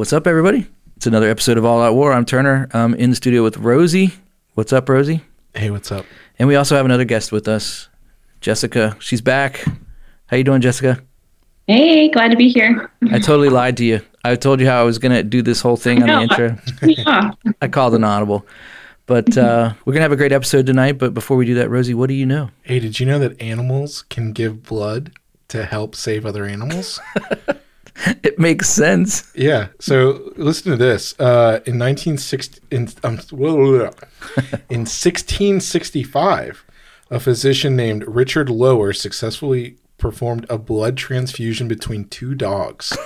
What's up, everybody? It's another episode of All Out War. I'm Turner. I'm in the studio with Rosie. What's up, Rosie? Hey, what's up? And we also have another guest with us, Jessica. She's back. How you doing, Jessica? Hey, glad to be here. I totally lied to you. I told you how I was gonna do this whole thing on the intro. Yeah. I called an audible. But uh, we're gonna have a great episode tonight. But before we do that, Rosie, what do you know? Hey, did you know that animals can give blood to help save other animals? It makes sense. yeah. So listen to this. Uh, in 1960, in, um, in 1665, a physician named Richard Lower successfully performed a blood transfusion between two dogs.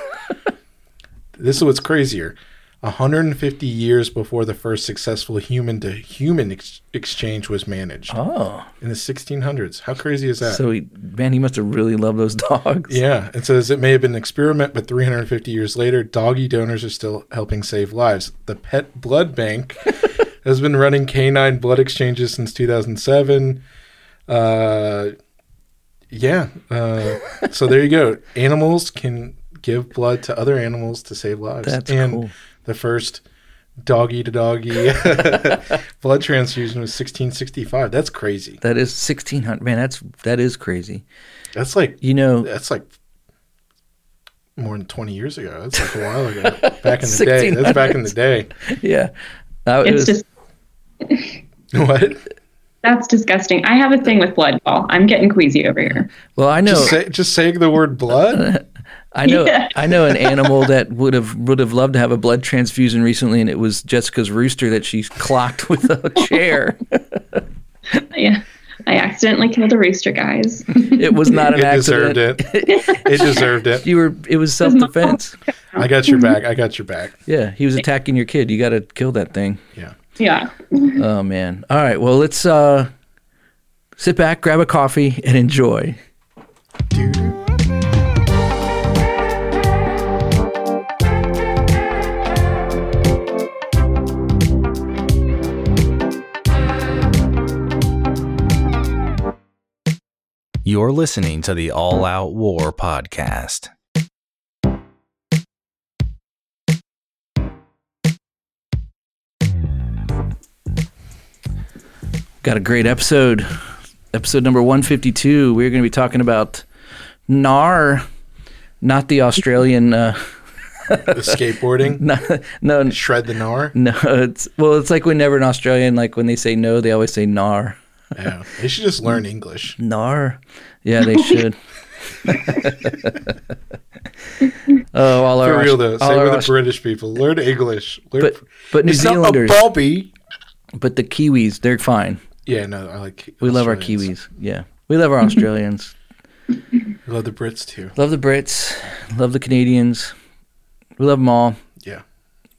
this is what's crazier. 150 years before the first successful human to human exchange was managed Oh, in the 1600s. How crazy is that? so he, man, he must have really loved those dogs. Yeah, it says it may have been an experiment, but 350 years later, doggy donors are still helping save lives. The Pet Blood Bank has been running canine blood exchanges since 2007. Uh, yeah, uh, so there you go. Animals can give blood to other animals to save lives. That's and cool. The first doggy to doggy blood transfusion was 1665. That's crazy. That is sixteen hundred. Man, that's that is crazy. That's like You know, That's like more than 20 years ago. That's like a while ago. Back in the day. That's back in the day. yeah. That It's was- just What? that's disgusting. I have a thing with blood, Paul. I'm getting queasy over here. well, I know. Just, say, just saying the word blood? I know Yeah. I know an animal that would have would have loved to have a blood transfusion recently, and it was Jessica's rooster that she clocked with a chair. Yeah. I accidentally killed a rooster, guys. It was not an accident. It accident. deserved it. It deserved it. You were. It was self defense. I got your back. I got your back. Yeah, he was attacking your kid. You got to kill that thing. Yeah. yeah. Oh man. All right. Well, let's uh, sit back, grab a coffee, and enjoy. Dude. You're listening to the All Out War podcast. Got a great episode. Episode number 152. We're going to be talking about NAR, not the Australian. Uh, The skateboarding. no, no, Shred the gnar. no. It's well, it's like whenever an Australian, like when they say no, they always say NAR. Yeah. They should just learn English. NAR. Yeah, they should. oh, all our For real, though. all Same our with the Aus- British people. Learn English. Learn, but but New it's not Zealanders, a Bobby. but the Kiwis, they're fine. Yeah, no, I like We love our Kiwis. Yeah, we love our Australians. We love the Brits too. love the Brits. Love the Canadians. We love them all. Yeah.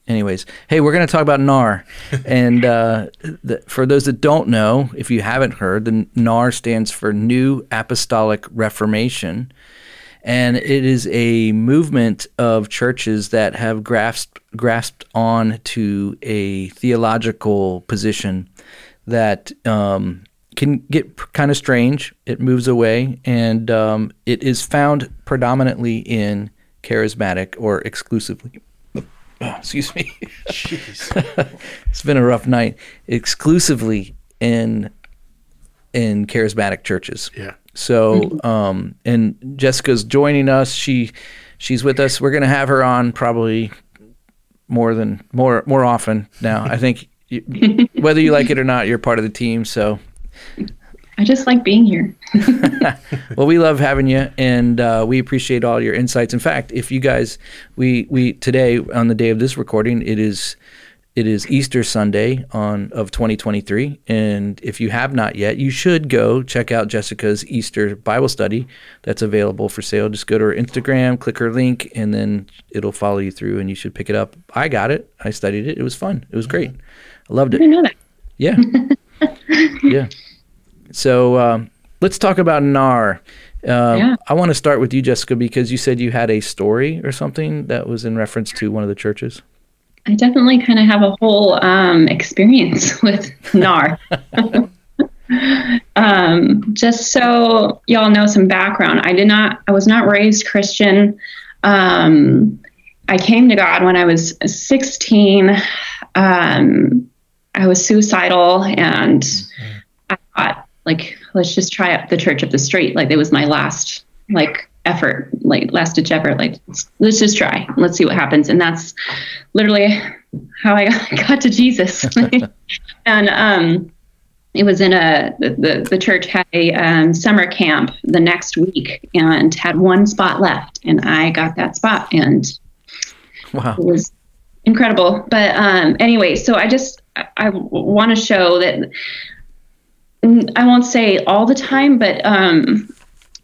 Anyways, hey, we're going to talk about NAR. and uh, the, for those that don't know, if you haven't heard, the NAR stands for New Apostolic Reformation. And it is a movement of churches that have grasped, grasped on to a theological position that um, can get kind of strange. It moves away, and um, it is found predominantly in charismatic or exclusively excuse me. Jeez. it's been a rough night. Exclusively in in charismatic churches. Yeah. So, um, and Jessica's joining us. She she's with us. We're gonna have her on probably more than more more often now. I think you, whether you like it or not, you're part of the team. So, I just like being here. well, we love having you, and uh, we appreciate all your insights. In fact, if you guys, we we today on the day of this recording, it is it is Easter Sunday on of 2023, and if you have not yet, you should go check out Jessica's Easter Bible study that's available for sale. Just go to her Instagram, click her link, and then it'll follow you through, and you should pick it up. I got it. I studied it. It was fun. It was great. I loved I it. didn't know that. Yeah. yeah. So um, let's talk about NAR. Um, Yeah. I want to start with you, Jessica, because you said you had a story or something that was in reference to one of the churches. I definitely kind of have a whole um, experience with NAR. um, just so y'all know some background, I did not, I was not raised Christian. Um, I came to God when I was 16. Um, I was suicidal and I thought, like, let's just try up the church up the street. Like, it was my last, like, effort, like, last ditch effort. Like, let's, let's just try. Let's see what happens. And that's literally how I got to Jesus. and, um, it was in a the, the church had a um, summer camp the next week and had one spot left and i got that spot and Wow. it was incredible but um anyway so i just i, I want to show that i won't say all the time but um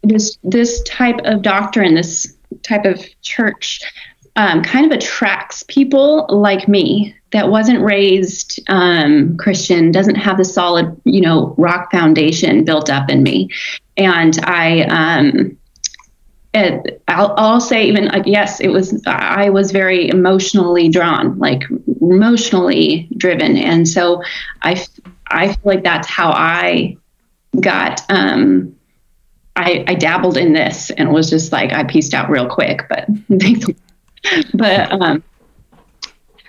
this this type of doctrine this type of church um, kind of attracts people like me that wasn't raised um, Christian, doesn't have the solid, you know, rock foundation built up in me, and I, um, it, I'll, I'll say even like yes, it was I was very emotionally drawn, like emotionally driven, and so I, I feel like that's how I got. Um, I, I dabbled in this and was just like I pieced out real quick, but but um,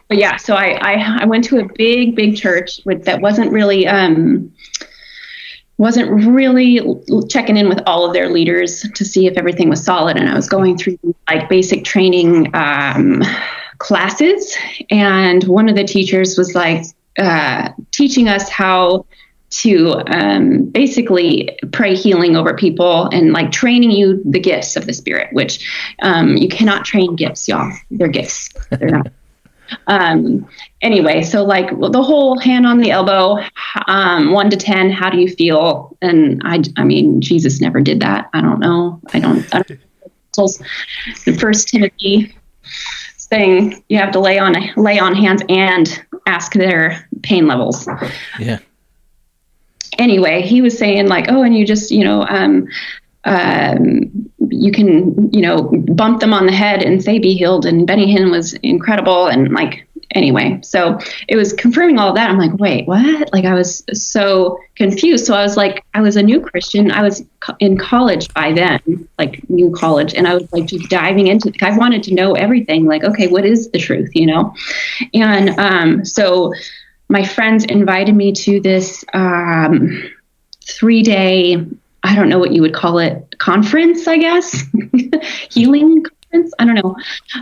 but yeah, so I, I I went to a big big church with that wasn't really um wasn't really checking in with all of their leaders to see if everything was solid, and I was going through like basic training um, classes, and one of the teachers was like uh, teaching us how to um, basically pray healing over people and like training you the gifts of the spirit which um, you cannot train gifts y'all. They're gifts. They're not. Um, anyway so like well, the whole hand on the elbow um, one to ten how do you feel? And i i mean jesus never did that. I don't know. I don't, I don't the first timothy saying you have to lay on lay on hands and ask their pain levels Yeah. anyway, he was saying like, oh, and you just, you know, um, um, you can, you know, bump them on the head and say be healed. And Benny Hinn was incredible. And like, anyway, so it was confirming all that. I'm like, wait, what? Like I was so confused. So I was like, I was a new Christian. I was co- in college by then, like new college. And I was like just diving into, I wanted to know everything. Like, okay, what is the truth, you know? And um, so my friends invited me to this um, three day, I don't know what you would call it, conference, I guess, healing conference. I don't know.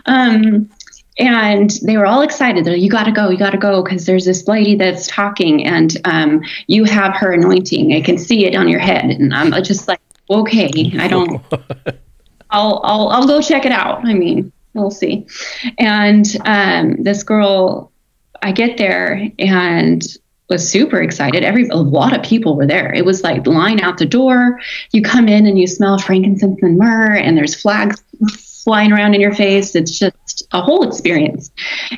Um, and they were all excited. They're like, you got to go, you got to go, because there's this lady that's talking, and um, you have her anointing. I can see it on your head, and I'm just like, okay, I don't. I'll I'll I'll go check it out. I mean, we'll see. And um, this girl, I get there and was super excited. Every a lot of people were there. It was like line out the door. You come in and you smell frankincense and myrrh, and there's flags flying around in your face. It's just a whole experience.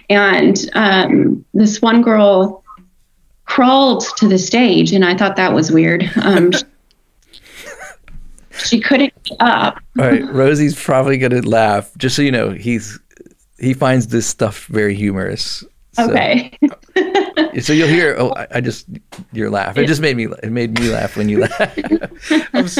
And um, this one girl crawled to the stage, and I thought that was weird. Um, she couldn't get up. All right, Rosie's probably gonna laugh. Just so you know, he's he finds this stuff very humorous. So, Okay. So you'll hear. Oh, I, I just your laugh. It just made me. It made me laugh when you laugh. I'm, s-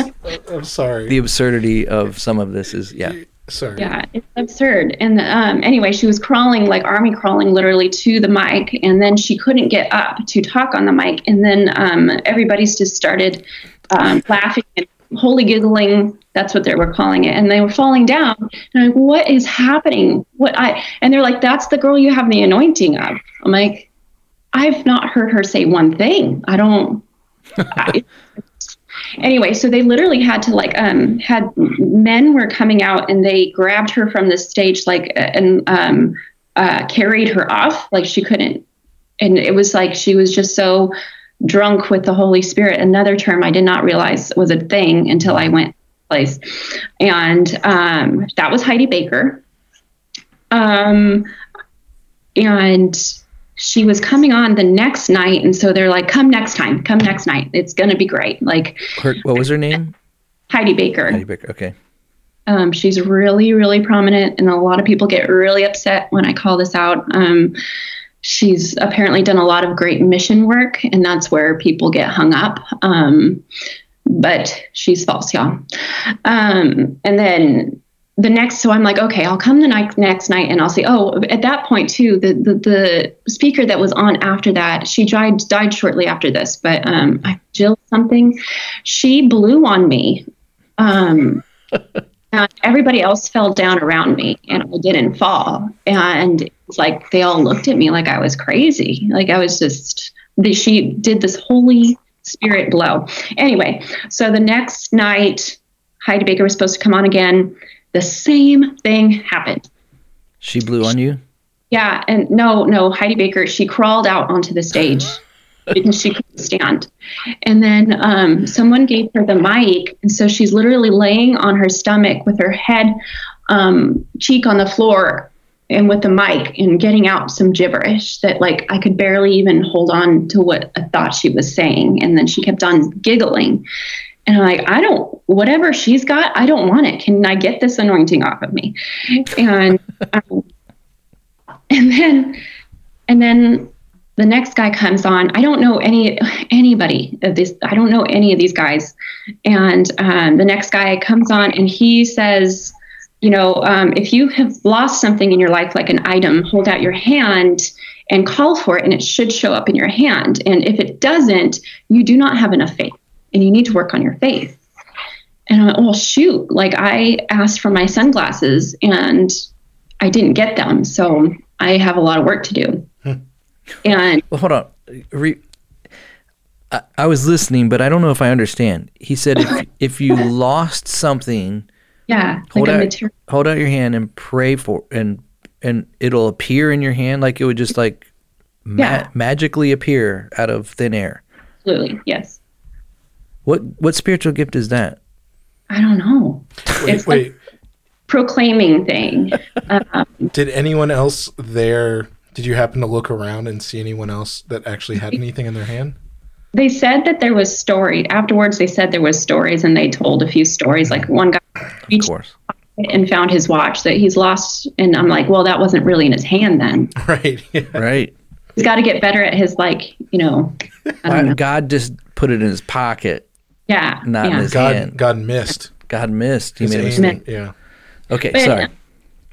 I'm sorry. the absurdity of some of this is yeah. Sorry. Yeah, it's absurd. And um, anyway, she was crawling, like army crawling, literally to the mic, and then she couldn't get up to talk on the mic. And then um, everybody's just started um, laughing and holy giggling. That's what they were calling it, and they were falling down. And I'm like, "What is happening? What I?" And they're like, "That's the girl you have the anointing of." I'm like, "I've not heard her say one thing. I don't." I, anyway so they literally had to like um had men were coming out and they grabbed her from the stage like and um uh carried her off. Like she couldn't and it was like she was just so drunk with the holy spirit. Another term i did not realize was a thing until i went place. And um that was heidi baker. Um and she was coming on the next night and so they're like come next time come next night it's going to be great like Her, what was her name? heidi baker Heidi Baker. Okay. um, she's really really prominent and a lot of people get really upset when i call this out um, she's apparently done a lot of great mission work and that's where people get hung up um, but she's false y'all um, and then the next so i'm like okay i'll come the night, next night and i'll say oh at that point too the, the the speaker that was on after that she died died shortly after this but um I jill something. She blew on me um and everybody else fell down around me and i didn't fall. And it's like they all looked at me like i was crazy. Like i was just she did this holy spirit blow. Anyway so the next night heidi baker was supposed to come on again the same thing happened. She blew on you? Yeah, and no, no, Heidi Baker, she crawled out onto the stage because she couldn't stand. And then um, someone gave her the mic, and so she's literally laying on her stomach with her head um, cheek on the floor and with the mic and getting out some gibberish that like I could barely even hold on to what I thought she was saying. And then she kept on giggling. And I'm like, I don't, whatever she's got, I don't want it. Can I get this anointing off of me? And, um, and then, and then the next guy comes on. I don't know any, anybody of this. I don't know any of these guys. And um, the next guy comes on and he says, you know, um, if you have lost something in your life, like an item, hold out your hand and call for it, and it should show up in your hand. And if it doesn't, you do not have enough faith and you need to work on your faith. And I went, well, shoot, like I asked for my sunglasses and I didn't get them. So I have a lot of work to do. Hmm. And well, hold on. Re- I, I, was listening, but I don't know if I understand. He said if, if you lost something, yeah, hold, like out, hold out your hand and pray for and and it'll appear in your hand like it would just like ma- yeah. magically appear out of thin air. Absolutely, yes. What what spiritual gift is that? I don't know. Wait, it's wait. Like proclaiming thing. um, did anyone else there? Did you happen to look around and see anyone else that actually had anything in their hand? They said that there was story. Afterwards, they said there was stories, and they told a few stories. Like one guy, of course, and found his watch that he's lost. And I'm like, well, that wasn't really in his hand then. Right. Yeah. Right. He's got to get better at his like, you know, know. God just put it in his pocket yeah. Not yeah. in his God, hand. God missed. God missed. He His made a mistake. Yeah. Okay, But- sorry.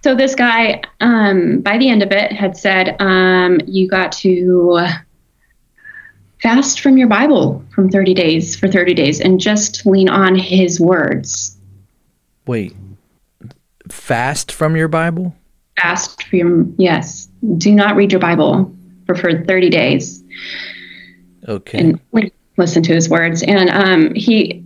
So this guy, um, by the end of it, had said, um, "You got to fast from your Bible from 30 days for 30 days, and just lean on His words. Wait. Fast from your Bible? Fast from yes. Do not read your Bible for for 30 days, Okay. and li- listen to His words." And um, he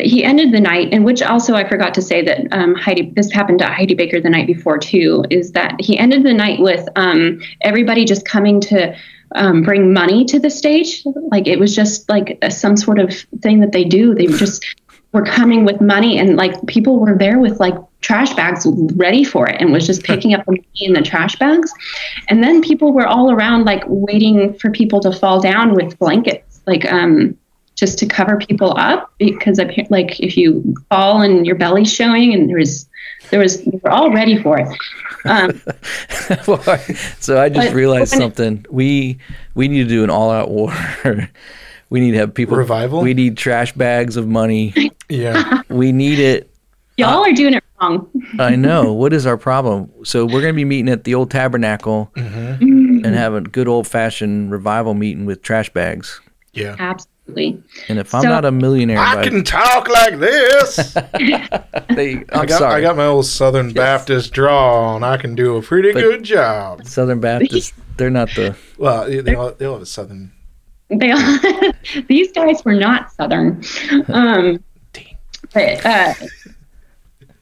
he ended the night, and which also I forgot to say that um, Heidi. This happened to Heidi Baker the night before too. Is that he ended the night with um, everybody just coming to um, bring money to the stage. Like it was just like a, some sort of thing that they do. They just were coming with money, and like people were there with like trash bags ready for it, and was just picking up the money in the trash bags. And then people were all around like waiting for people to fall down with blankets, like um just to cover people up because like if you fall and your belly's showing and there was there was we're all ready for it. Um, so i just realized something. We we need to do an all-out war. We need to have people revival? we need trash bags of money. Yeah. We need it. Y'all uh, are doing it wrong. I know. What is our problem? So we're going to be meeting at the old tabernacle mm-hmm. and have a good old-fashioned revival meeting with trash bags yeah absolutely and if I'm not a millionaire, I by- can talk like this. they, I'm I got sorry. I got my old Southern Baptist draw, and I can do a pretty But- good job. Southern Baptist. They're not the. Well, they, they all, they all have a Southern. they all, these guys were not southern um but uh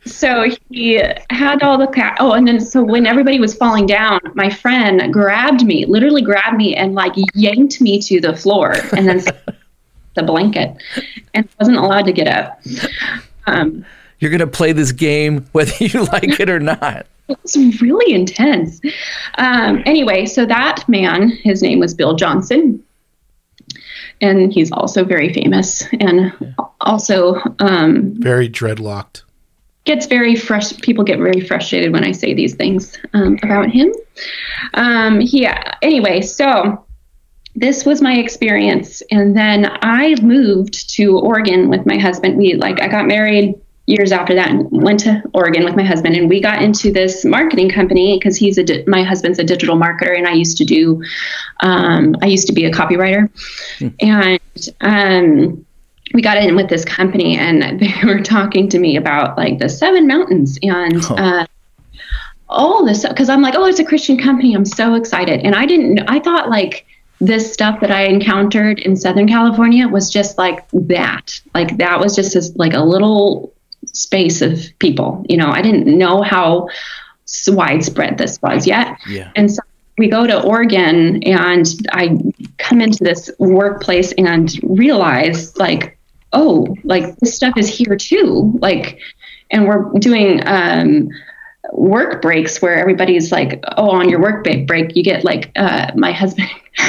so he had all the ca- oh and then so when everybody was falling down my friend grabbed me literally grabbed me and like yanked me to the floor and then the blanket and wasn't allowed to get up um You're gonna play this game whether you like it or not. it was really intense. Um, anyway, so that man, his name was Bill Johnson, and he's also very famous and also um, Very dreadlocked. Gets very fresh. People get very frustrated when I say these things um, about him. Um, yeah. Anyway, so this was my experience, and then I moved to Oregon with my husband. We like I got married years after that and went to Oregon with my husband and we got into this marketing company because he's a di- my husband's a digital marketer and I used to do um, I used to be a copywriter and um, we got in with this company and they were talking to me about like the seven mountains and Oh. uh, all this because I'm like, oh, it's a Christian company. I'm so excited. And I didn't, I thought like this stuff that I encountered in Southern California was just like that. Like that was just as like a little space of people. You know, I didn't know how widespread this was yet. Yeah. And so we go to Oregon and I come into this workplace and realize like, oh, like this stuff is here too. Like, and we're doing um, work breaks where everybody's like, oh, on your work break, you get like, uh, my husband,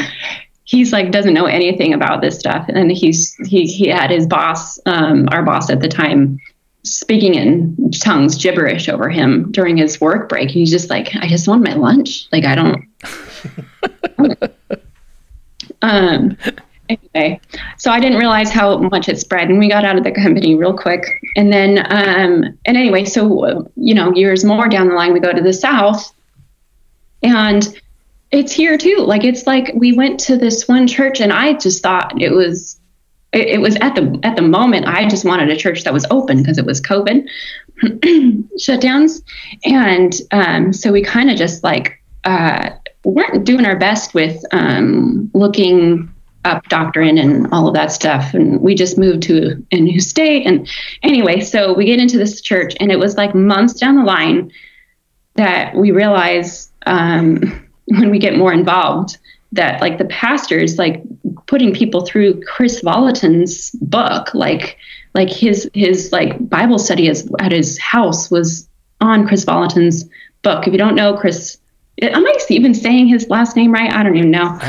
he's like, doesn't know anything about this stuff. And he's, he, he had his boss, um, our boss at the time, speaking in tongues gibberish over him during his work break. He's just like, I just want my lunch. Like, I don't. um, anyway, so I didn't realize how much it spread, and we got out of the company real quick. And then, um, and anyway, so you know, years more down the line, we go to the south, and it's here too. Like it's like we went to this one church, and I just thought it was. It, it was at the at the moment I just wanted a church that was open because it was COVID shutdowns, and um, so we kind of just like uh, weren't doing our best with um, looking up doctrine and all of that stuff. And we just moved to a new state. And anyway, so we get into this church, and it was like months down the line that we realize um, when we get more involved that like the pastors like putting people through Kris Vallotton's book, like like his his like Bible study is, at his house was on Kris Vallotton's book. If you don't know Chris, am I even saying his last name right? I don't even know.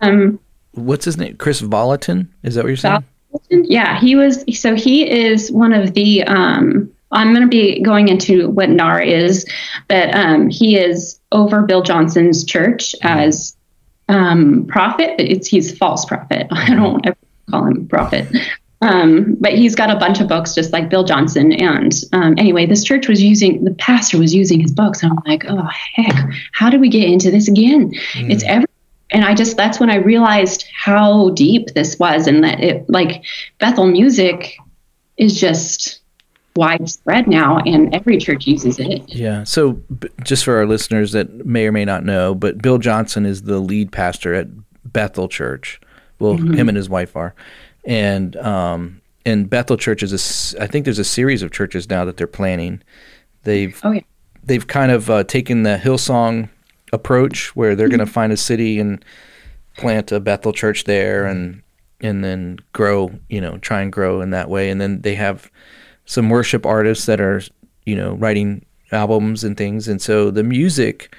Um, What's his name? Kris Vallotton? Is that what you're saying? yeah, he was. So he is one of the. Um, I'm going to be going into what NAR is, but um, he is over Bill Johnson's church as um, prophet. But it's he's false prophet. I don't ever call him prophet. Um, but he's got a bunch of books just like Bill Johnson. And um, anyway, this church was using the pastor was using his books. And I'm like, oh heck, how did we get into this again? It's every and I just that's when I realized how deep this was and that it like Bethel music is just widespread now and every church uses it. Yeah. So, b- just for our listeners that may or may not know, but Bill Johnson is the lead pastor at Bethel Church. Well, him and his wife are, and um, and Bethel Church is a I think there's a series of churches now that they're planning. They've Oh yeah. they've kind of uh, taken the Hillsong approach where they're going to mm-hmm. find a city and plant a Bethel church there and and then grow, you know, try and grow in that way. And then they have some worship artists that are, you know, writing albums and things. And so the music,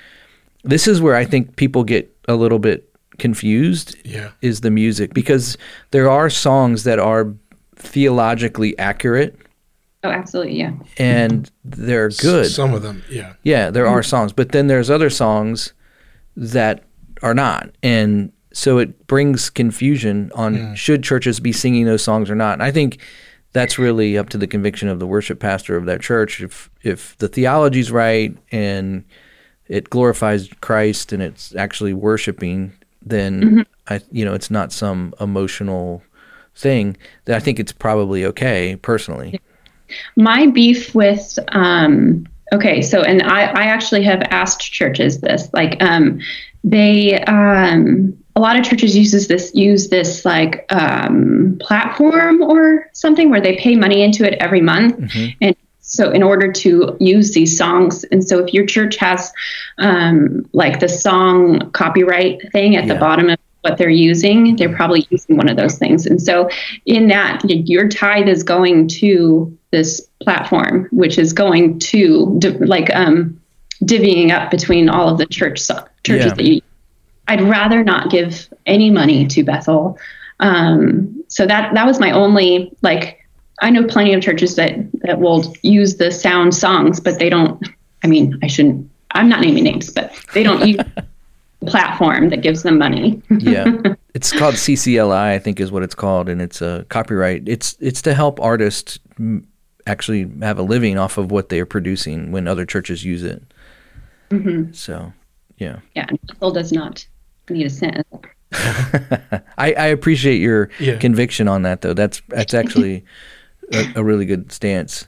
this is where I think people get a little bit confused Yeah. is the music because there are songs that are theologically accurate Oh absolutely, yeah. and they're good. Some of them, yeah. Yeah, there are mm-hmm. songs, but then there's other songs that are not, and so it brings confusion on mm. should churches be singing those songs or not. And I think that's really up to the conviction of the worship pastor of that church. If if the theology's right and it glorifies Christ and it's actually worshiping, then mm-hmm. I you know it's not some emotional thing. That I think it's probably okay personally. My beef with um okay, so and I, I actually have asked churches this. Like um they um a lot of churches uses this use this like um platform or something where they pay money into it every month and so in order to use these songs and so if your church has um like the song copyright thing at the bottom of what they're using they're probably using one of those things and so in that your tithe is going to this platform which is going to div- like um divvying up between all of the church so- churches Yeah. that you I'd rather not give any money to Bethel. Um, so that that was my only like. I know plenty of churches that that will use the sound songs, but they don't. I mean, I shouldn't. I'm not naming names, but they don't use platform that gives them money. yeah it's called ccli i think is what it's called and it's a copyright it's it's to help artists actually have a living off of what they are producing when other churches use it. Mm-hmm. So, yeah. Yeah, Bethel does not need a cent. I, I appreciate your Yeah. conviction on that, though. That's that's actually a, a really good stance.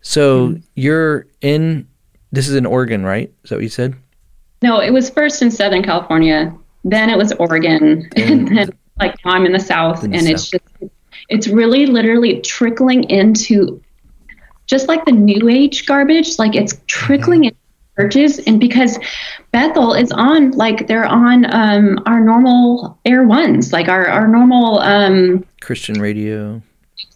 So you're in. This is in Oregon, right? Is that what you said? No, it was first in Southern California, then it was Oregon, and then like now I'm in the South, In the and it's just it's really literally trickling into just like the New Age garbage, like it's trickling into churches, and because Bethel is on like they're on um, our normal Air Ones, like our our normal. Um, Christian radio.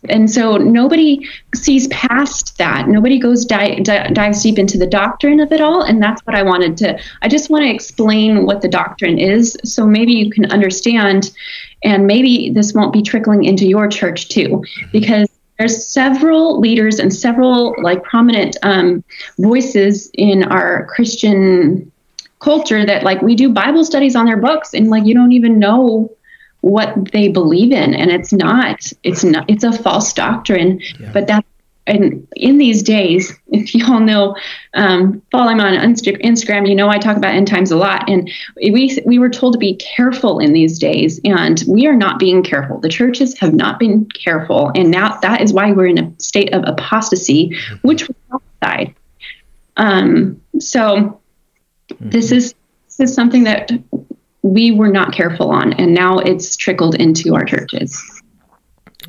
And so nobody sees past that. Nobody goes di- di- dives deep into the doctrine of it all. And that's what i wanted to i just want to explain what the doctrine is. So maybe you can understand and maybe this won't be trickling into your church too because there's several leaders and several like prominent um, voices in our christian culture that like we do bible studies on their books and like you don't even know what they believe in. And it's not it's not it's a false doctrine but that and in these days if y'all know um, follow me on instagram you know i talk about end times a lot. And we we were told to be careful in these days and we are not being careful. The churches have not been careful. And now that is why we're in a state of apostasy which was outside um, so this is this is something that we were not careful on, and now it's trickled into our churches.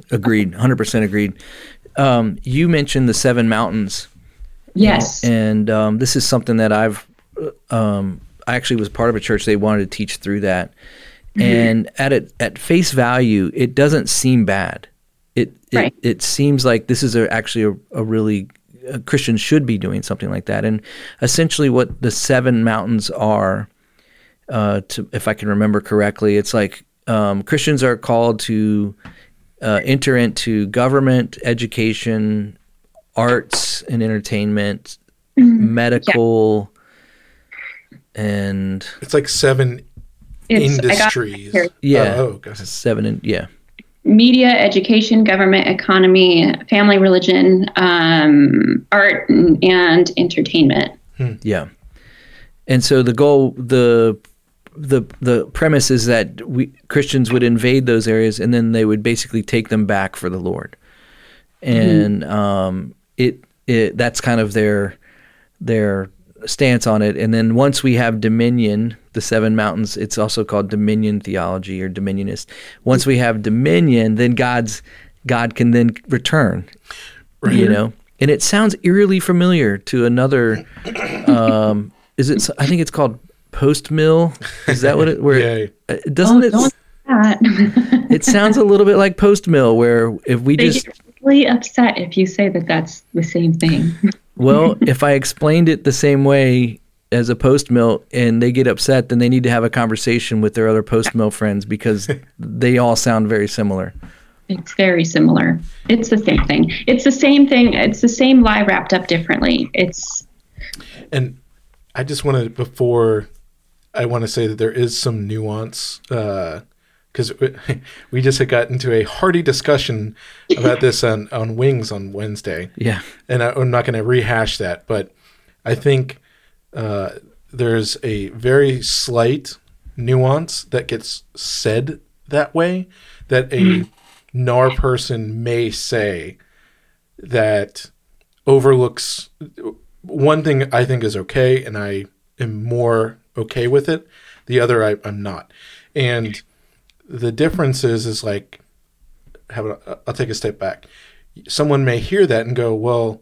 Agreed. 100% agreed. Um, you mentioned the seven mountains. Yes. And um, this is something that I've, uh, um, I actually was part of a church. They wanted to teach through that, and at it at face value, it doesn't seem bad. It it, Right. it seems like this is a, actually a, a really a Christian should be doing something like that. And essentially, what the seven mountains are, uh, to if I can remember correctly, it's like um, Christians are called to uh, enter into government, education, arts and entertainment, medical, and It's like seven It's- I got it industries. yeah, Oh, oh, got seven and yeah, media, education, government, economy, family, religion, um, art, and, and entertainment. yeah. And so the goal, the the the premise is that we Christians would invade those areas and then they would basically take them back for the Lord, and um, it it that's kind of their their stance on it. And then once we have dominion, the seven mountains, it's also called dominion theology or dominionist. Once we have dominion, then God's God can then return. You know, and it sounds eerily familiar to another. Um, is it? I think it's called post mill. Is that what it? Where Yeah. uh, doesn't it? don't that. It sounds a little bit like post mill, where if we they just get really upset if you say that that's the same thing. Well, if I explained it the same way as a post mill and they get upset, then they need to have a conversation with their other post mill friends because they all sound very similar. It's very similar. It's the same thing. It's the same thing. It's the same lie wrapped up differently. It's And I just want to before I want to say that there is some nuance because we just had got into a hearty discussion about this on on Wings on Wednesday, Yeah. and I, I'm not going to rehash that, but I think uh, there's a very slight nuance that gets said that way that a NAR person may say that overlooks one thing I think is okay, and I am more okay with it. The other I, I'm not, and the difference is is like have a, I'll take a step back. Someone may hear that and go, well,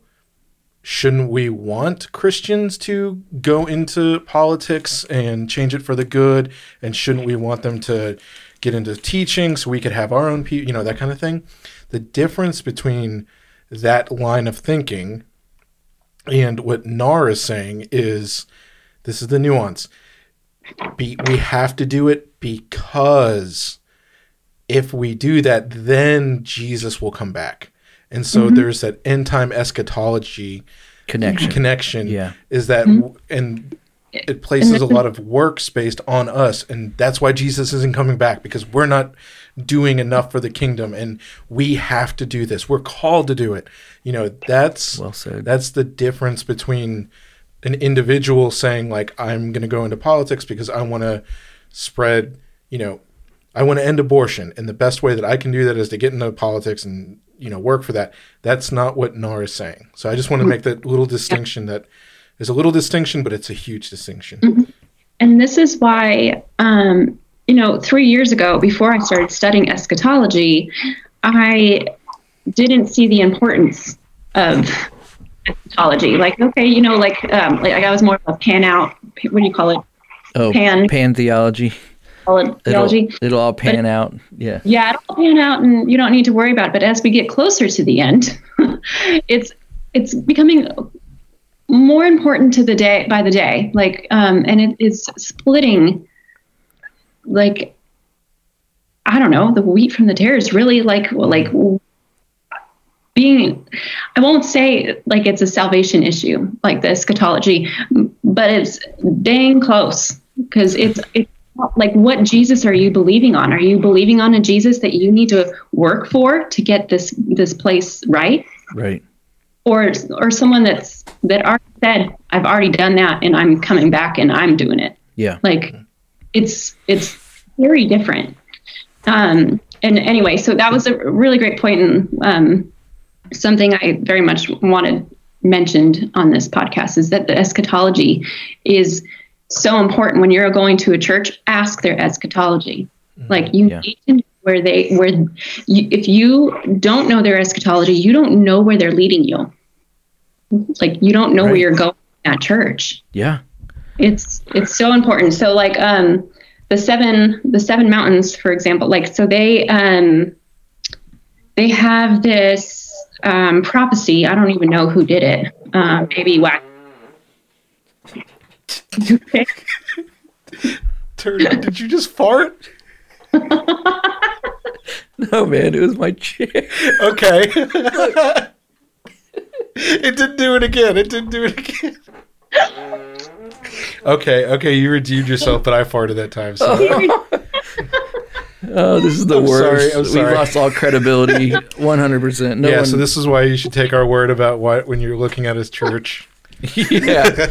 shouldn't we want Christians to go into politics and change it for the good? And shouldn't we want them to get into teaching so we could have our own people, you know, that kind of thing? The difference between that line of thinking and what NAR is saying is this is the nuance. Be, we have to do it because if we do that, then Jesus will come back. And so mm-hmm. there's that end time eschatology Connection. connection Yeah. is that mm-hmm. and it places a lot of works based on us and that's why jesus isn't coming back because we're not doing enough for the kingdom and we have to do this we're called to do it you know that's Well said. that's the difference between an individual saying like i'm going to go into politics because i want to spread you know i want to end abortion and the best way that i can do that is to get into politics and you know work for that. That's not what nar is saying. So i just want to make that little distinction that there's a little distinction but it's a huge distinction. And this is why um, you know three years ago before i started studying eschatology i didn't see the importance of eschatology like okay you know like um, like i was more of a pan out what do you call it Oh, Pan- pan theology. It'll, it'll all pan out. Yeah. yeah it'll pan out and you don't need to worry about it but as we get closer to the end it's it's becoming more important to the day by the day like um and it is splitting like i don't know the wheat from the tares really like like being i won't say like it's a salvation issue like the eschatology but it's dang close because it's it's like what jesus are you believing on are you believing on a jesus that you need to work for to get this this place right Right. or or someone that's that already said i've already done that and i'm coming back and i'm doing it Yeah. like it's it's very different um and anyway so that was a really great point and um something i very much wanted mentioned on this podcast is that the eschatology is so important. When you're going to a church ask their eschatology. Like you Yeah. need to know where they where you, if you don't know their eschatology you don't know where they're leading you. Like you don't know where you're going at church. Yeah. it's it's so important. So like um the seven the seven mountains for example like so they um they have this um prophecy i don't even know who did it. Um maybe whack Turd, did you just fart? No, man, it was my chair. okay. It didn't do it again it didn't do it again. Okay okay you redeemed yourself but i farted that time so Oh, this is the I'm sorry, worst. I'm sorry. We lost all credibility. 100%. No yeah one, so this is why you should take our word about what when you're looking at his church yeah.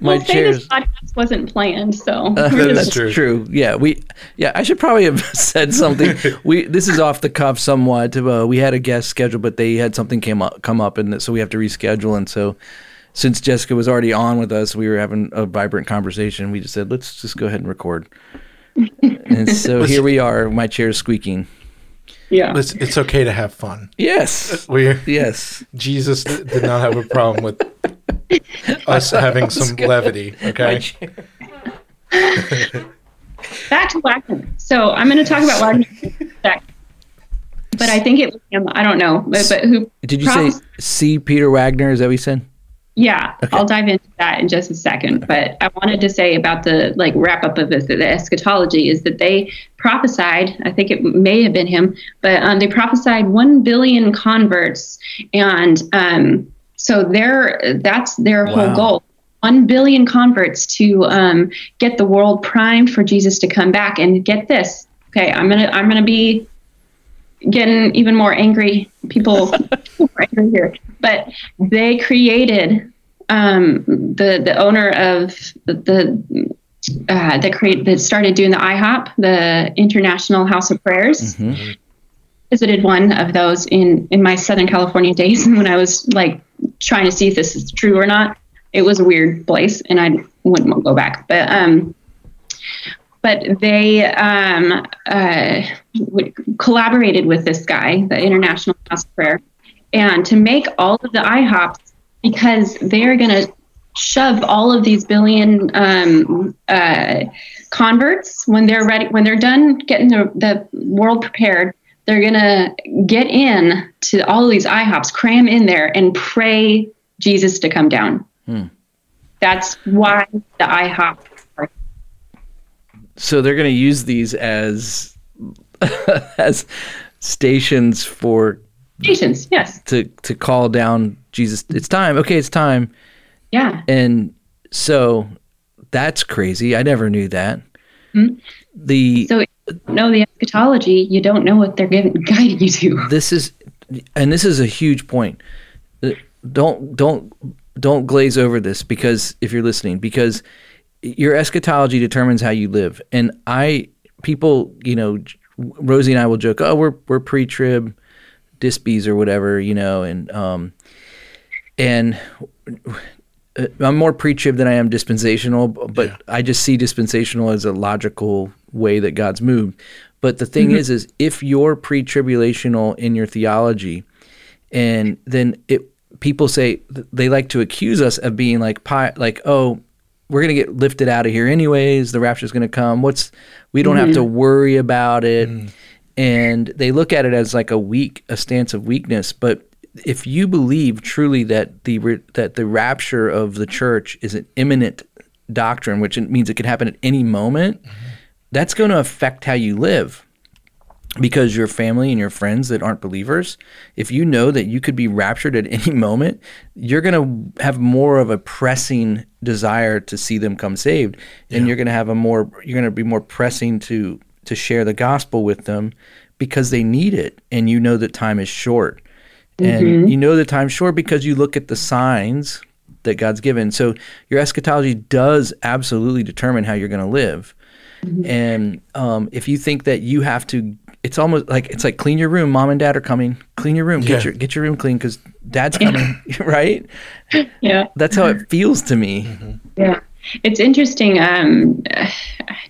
My well, say chair's this podcast wasn't planned so Uh, we're is just- true. true. Yeah, we. Yeah, I should probably have said something. We. This is off the cuff somewhat. Uh, we had a guest scheduled, but they had something came up, come up, and so we have to reschedule. And so, since Jessica was already on with us, we were having a vibrant conversation. We just said, let's just go ahead and record. And so here we are. My chair's squeaking. yeah it's, it's okay to have fun Yes. we Yes. jesus did not have a problem with us having some levity okay back to Wagner. So I'm going to talk about Wagner in a sec. But I think it was him. I don't know. But, but who? Did you props- say C. Peter Wagner? Is that what you said? Yeah, I'll dive into that in just a second. But I wanted to say about the like wrap up of the, the eschatology is that they prophesied. I think it may have been him, but um, they prophesied one billion converts, and um, so their that's their Wow. whole goal. One billion converts to um, get the world primed for Jesus to come back. And get this, okay? I'm gonna I'm gonna be getting even more angry. People more angry here, but they created um, the the owner of the, the uh, that create that started doing the IHOP, the International House of Prayers. Visited one of those in in my Southern California days when I was like trying to see if this is true or not. It was a weird place, and I wouldn't go back. But um, but they um, uh, collaborated with this guy, the International House of Prayer, and to make all of the IHOPs because they're going to shove all of these billion um, uh, converts when they're ready, when they're done getting the, the world prepared. They're going to get in to all of these IHOPs, cram in there, and pray Jesus to come down. That's why the IHOP So they're going to use these as as stations for stations. Yes. to to call down Jesus. It's time. Okay, it's time. Yeah. And so That's crazy. I never knew that. The So know the eschatology, you don't know what they're giving, guiding you to. this is and this is a huge point Uh, don't don't don't glaze over this because if you're listening because your eschatology determines how you live and i people you know rosie and i will joke oh we're we're pre-trib dispies or whatever you know and um and uh, I'm more pre-trib than I am dispensational, but Yeah. I just see dispensational as a logical way that God's moved. But the thing is, is if you're pre-tribulational in your theology, and then it people say they like to accuse us of being like like oh we're gonna get lifted out of here anyways the rapture's gonna come what's we don't have to mm-hmm. worry about it. Mm. And they look at it as like a weak a stance of weakness. But if you believe truly that the that the rapture of the church is an imminent doctrine which means it could happen at any moment mm-hmm. that's going to affect how you live because your family and your friends that aren't believers, if you know that you could be raptured at any moment, you're going to have more of a pressing desire to see them come saved, and you're going to have a more you're going to be more pressing to to share the gospel with them because they need it, and you know that time is short, and you know the time's short because you look at the signs that God's given. So your eschatology does absolutely determine how you're going to live. And um, if you think that you have to, it's almost like it's like clean your room. Mom and dad are coming. Clean your room. Get Yeah. your get your room clean because dad's coming. right? Yeah. That's how it feels to me. Yeah. It's interesting. Um,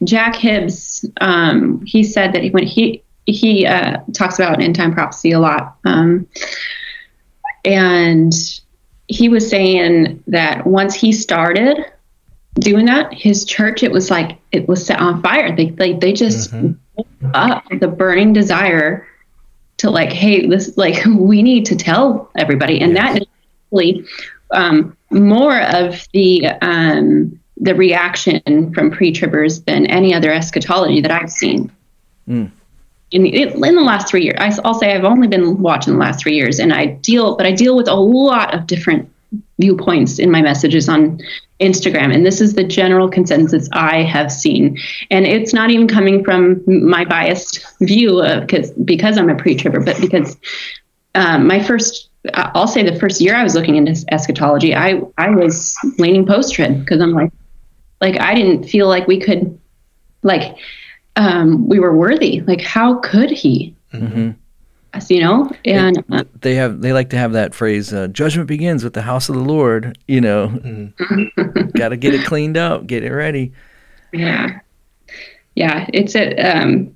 Jack Hibbs, um, he said that he, when he he uh, talks about end time prophecy a lot, um, and he was saying that once he started doing that, his church it was like it was set on fire. They they they just up the burning desire to like, hey, this like we need to tell everybody, and that is really um, more of the um, the reaction from pre-tribbers than any other eschatology that I've seen. In, the, in the last three years, I'll say I've only been watching the last three years, and I deal, but I deal with a lot of different viewpoints in my messages on Instagram, and this is the general consensus I have seen, and it's not even coming from my biased view because because I'm a pre-tribber, but because um, my first I'll say the first year I was looking into eschatology, I I was leaning post trib because I'm like, like I didn't feel like we could, like, um, we were worthy. Like, how could he? Us, You know, and uh, They have they like to have that phrase. Uh, Judgment begins with the house of the Lord. You know, got to get it cleaned up, get it ready. yeah, yeah, it's a um,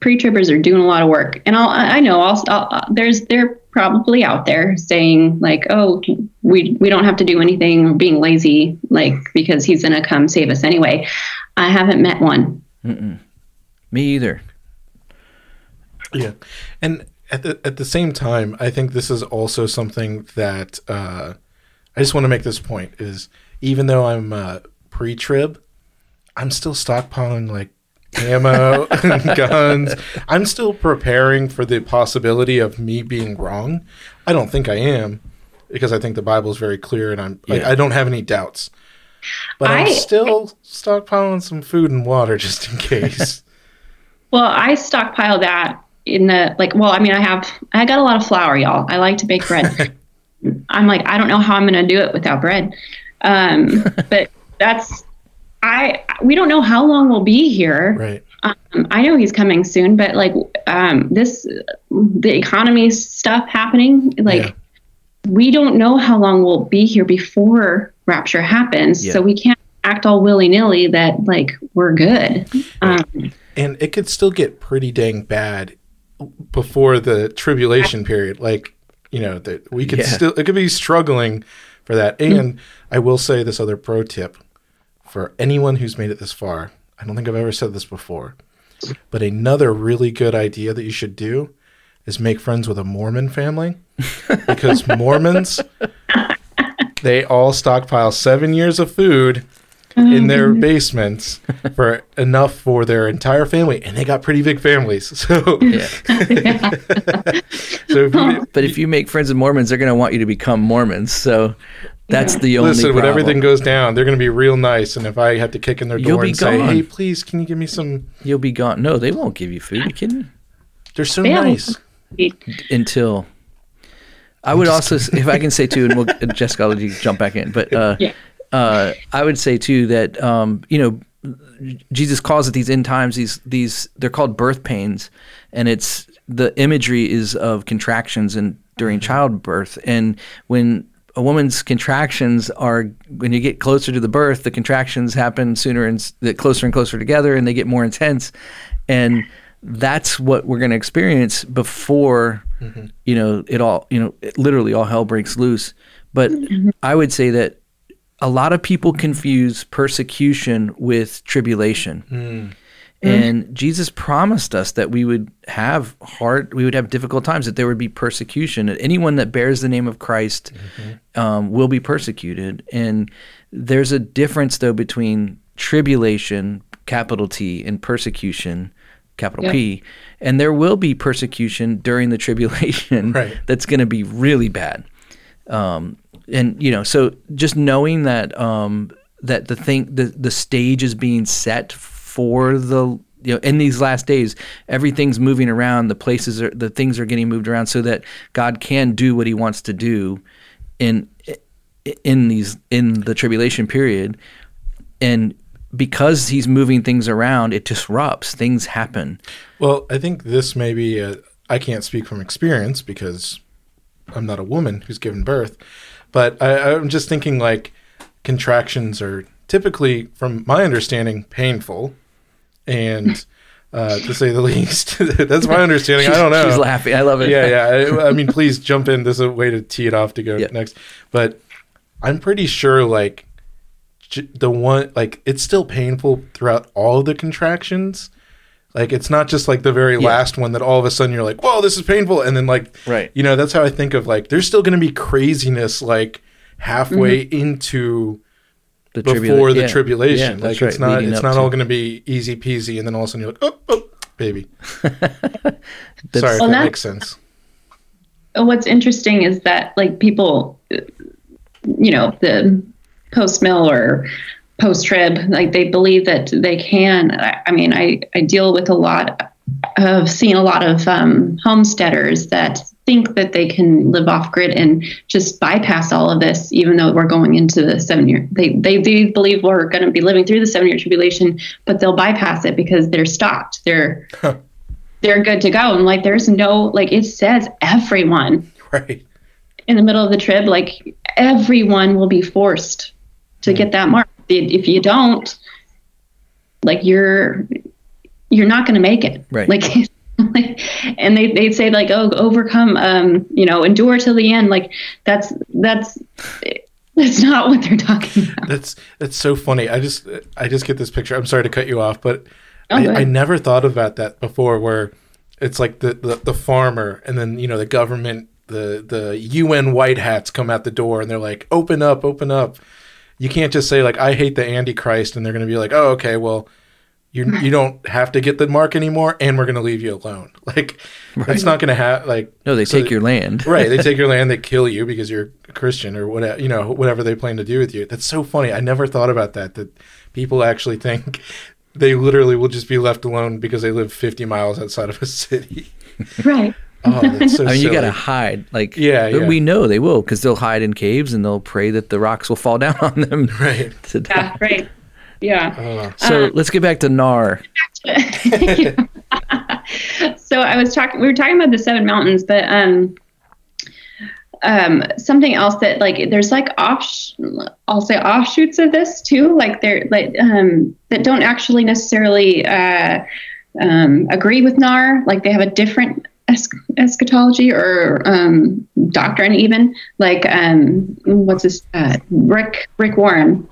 pre-tribbers are doing a lot of work, and I'll, I know I'll, I'll there's they're probably out there saying like, oh, we we don't have to do anything, or being lazy, like because he's gonna come save us anyway. I haven't met one. Me either. Yeah, and at the at the same time, I think this is also something that uh, I just want to make this point: is even though I'm uh, pre-trib, I'm still stockpiling like ammo and guns. I'm still preparing for the possibility of me being wrong. I don't think I am because I think the Bible is very clear, and I'm like Yeah. I don't have any doubts. But I'm still stockpiling some food and water just in case. Well, I stockpile that in the like. Well, I mean, I have I got a lot of flour, y'all. I like to bake bread. I'm like, I don't know how I'm going to do it without bread. Um, but that's I. We don't know how long we'll be here. right. Um, I know he's coming soon, but like um, this, the economy stuff happening, like Yeah. we don't know how long we'll be here before rapture happens. Yeah. So we can't act all willy nilly that like we're good. Um, and it could still get pretty dang bad before the tribulation period like you know that we could Yeah. still it could be struggling for that. Mm-hmm. And i will say this other pro tip for anyone who's made it this far. I don't think i've ever said this before but another really good idea that you should do is make friends with a mormon family because mormons they all stockpile seven years of food in their basements for enough for their entire family, and they got pretty big families. So, so if you, But if you make friends with Mormons, they're going to want you to become Mormons. So That's the only Listen, when everything goes down, they're going to be real nice. And if I had to kick in their door You'll door be and say, gone. "Hey, please, can you give me some?" You'll be gone. No, they won't give you food. Are you kidding? They're so Yeah. nice. Until I would also, s- if I can say too, and we'll, Jessica, I'll let you jump back in. But uh, Yeah. Uh, I would say too that um, you know Jesus calls it these end times. These these they're called birth pains, and it's the imagery is of contractions and during childbirth. And when a woman's contractions are when you get closer to the birth, the contractions happen sooner and s- closer and closer together, and they get more intense. And that's what we're going to experience before you know it all you know it, literally all hell breaks loose. But I would say that a lot of people confuse persecution with tribulation. And Jesus promised us that we would have hard, we would have difficult times, that there would be persecution. And anyone that bears the name of Christ um, will be persecuted. And there's a difference, though, between tribulation, capital T, and persecution, capital Yeah. P. And there will be persecution during the tribulation Right. that's going to be really bad um, and you know so just knowing that um, that the thing the, the stage is being set for the you know in these last days everything's moving around the places are the things are getting moved around so that god can do what he wants to do in in these in the tribulation period and because he's moving things around it disrupts things happen Well, I think this may be. I can't speak from experience because I'm not a woman who's given birth, but I, I'm just thinking like contractions are typically, from my understanding, painful, and uh, to say the least, that's my understanding. I don't know. she's laughing i love it yeah, yeah. I, I mean, please jump in. There's a way to tee it off to go Yeah. next. But I'm pretty sure, like, the one, like, it's still painful throughout all the contractions. Like, it's not just like the very Yeah. last one that all of a sudden you're like, whoa, this is painful. And then, like, Right. you know, that's how I think of like, there's still going to be craziness, like, halfway mm-hmm. into the before tribula- the yeah. tribulation. Yeah, like, that's right, it's not, leading it's not to- all going to be easy peasy. And then all of a sudden you're like, oh, oh, baby. That's- Sorry if Well, that that- makes sense. what's interesting is that like people you know the post mill or post trib like they believe that they can. I, I mean I, I deal with a lot of seeing a lot of um, homesteaders that think that they can live off grid and just bypass all of this even though we're going into the seven year they they, they believe we're going to be living through the seven year tribulation but they'll bypass it because they're stopped. They're they're good to go. And like there's no like it says everyone Right. in the middle of the trib, like everyone will be forced to get that mark. If you don't, like you're you're not going to make it. Right. Like, like, and they they say like, oh, overcome, um, you know, endure till the end. Like that's that's that's not what they're talking about. That's that's so funny. I just I just get this picture. I'm sorry to cut you off, but Oh, I, I never thought about that before. Where it's like the, the the farmer, and then you know the government, the the UN white hats come out the door, and they're like, "Open up, open up." You can't just say like, "I hate the Antichrist," and they're going to be like, "Oh, okay, well." You, you don't have to get the mark anymore, and we're going to leave you alone. Like, it's not going to have like. no they so take your land right they take your land they kill you because you're a christian or whatever you know whatever they plan to do with you that's so funny i never thought about that that people actually think they literally will just be left alone because they live 50 miles outside of a city Right. Oh so I mean, you got to hide. Like, Yeah, yeah. we know they will because they'll hide in caves and they'll pray that the rocks will fall down on them right to die. Yeah. Right. Yeah. uh, So let's get back to Nar. so I was talking. We were talking about the seven mountains, but um, um, something else that like there's like off. I'll say offshoots of this too. Like they're like um, that don't actually necessarily uh, um, agree with Nar. Like they have a different es- eschatology or um, doctrine, even like um, what's this? Uh, Rick Rick Warren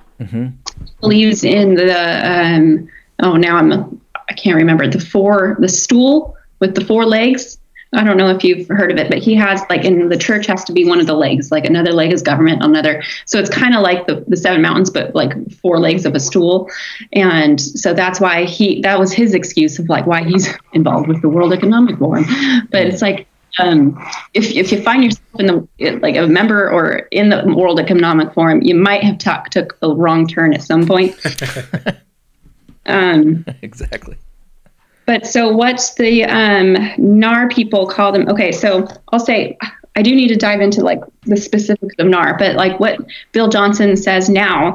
believes in the um, oh now I'm I can't remember the four the stool with the four legs. I don't know if you've heard of it, but he has like in the church has to be one of the legs. Like another leg is government, another. So it's kind of like the, the seven mountains, but like four legs of a stool. And so that's why he that was his excuse of like why he's involved with the World Economic Forum. But it's like um, if, if you find yourself in the like a member or in the World Economic Forum, you might have ta- took a wrong turn at some point. um, exactly. But so what's the um, NAR people call them? Okay, so I'll say I do need to dive into like the specifics of NAR, but like what Bill Johnson says now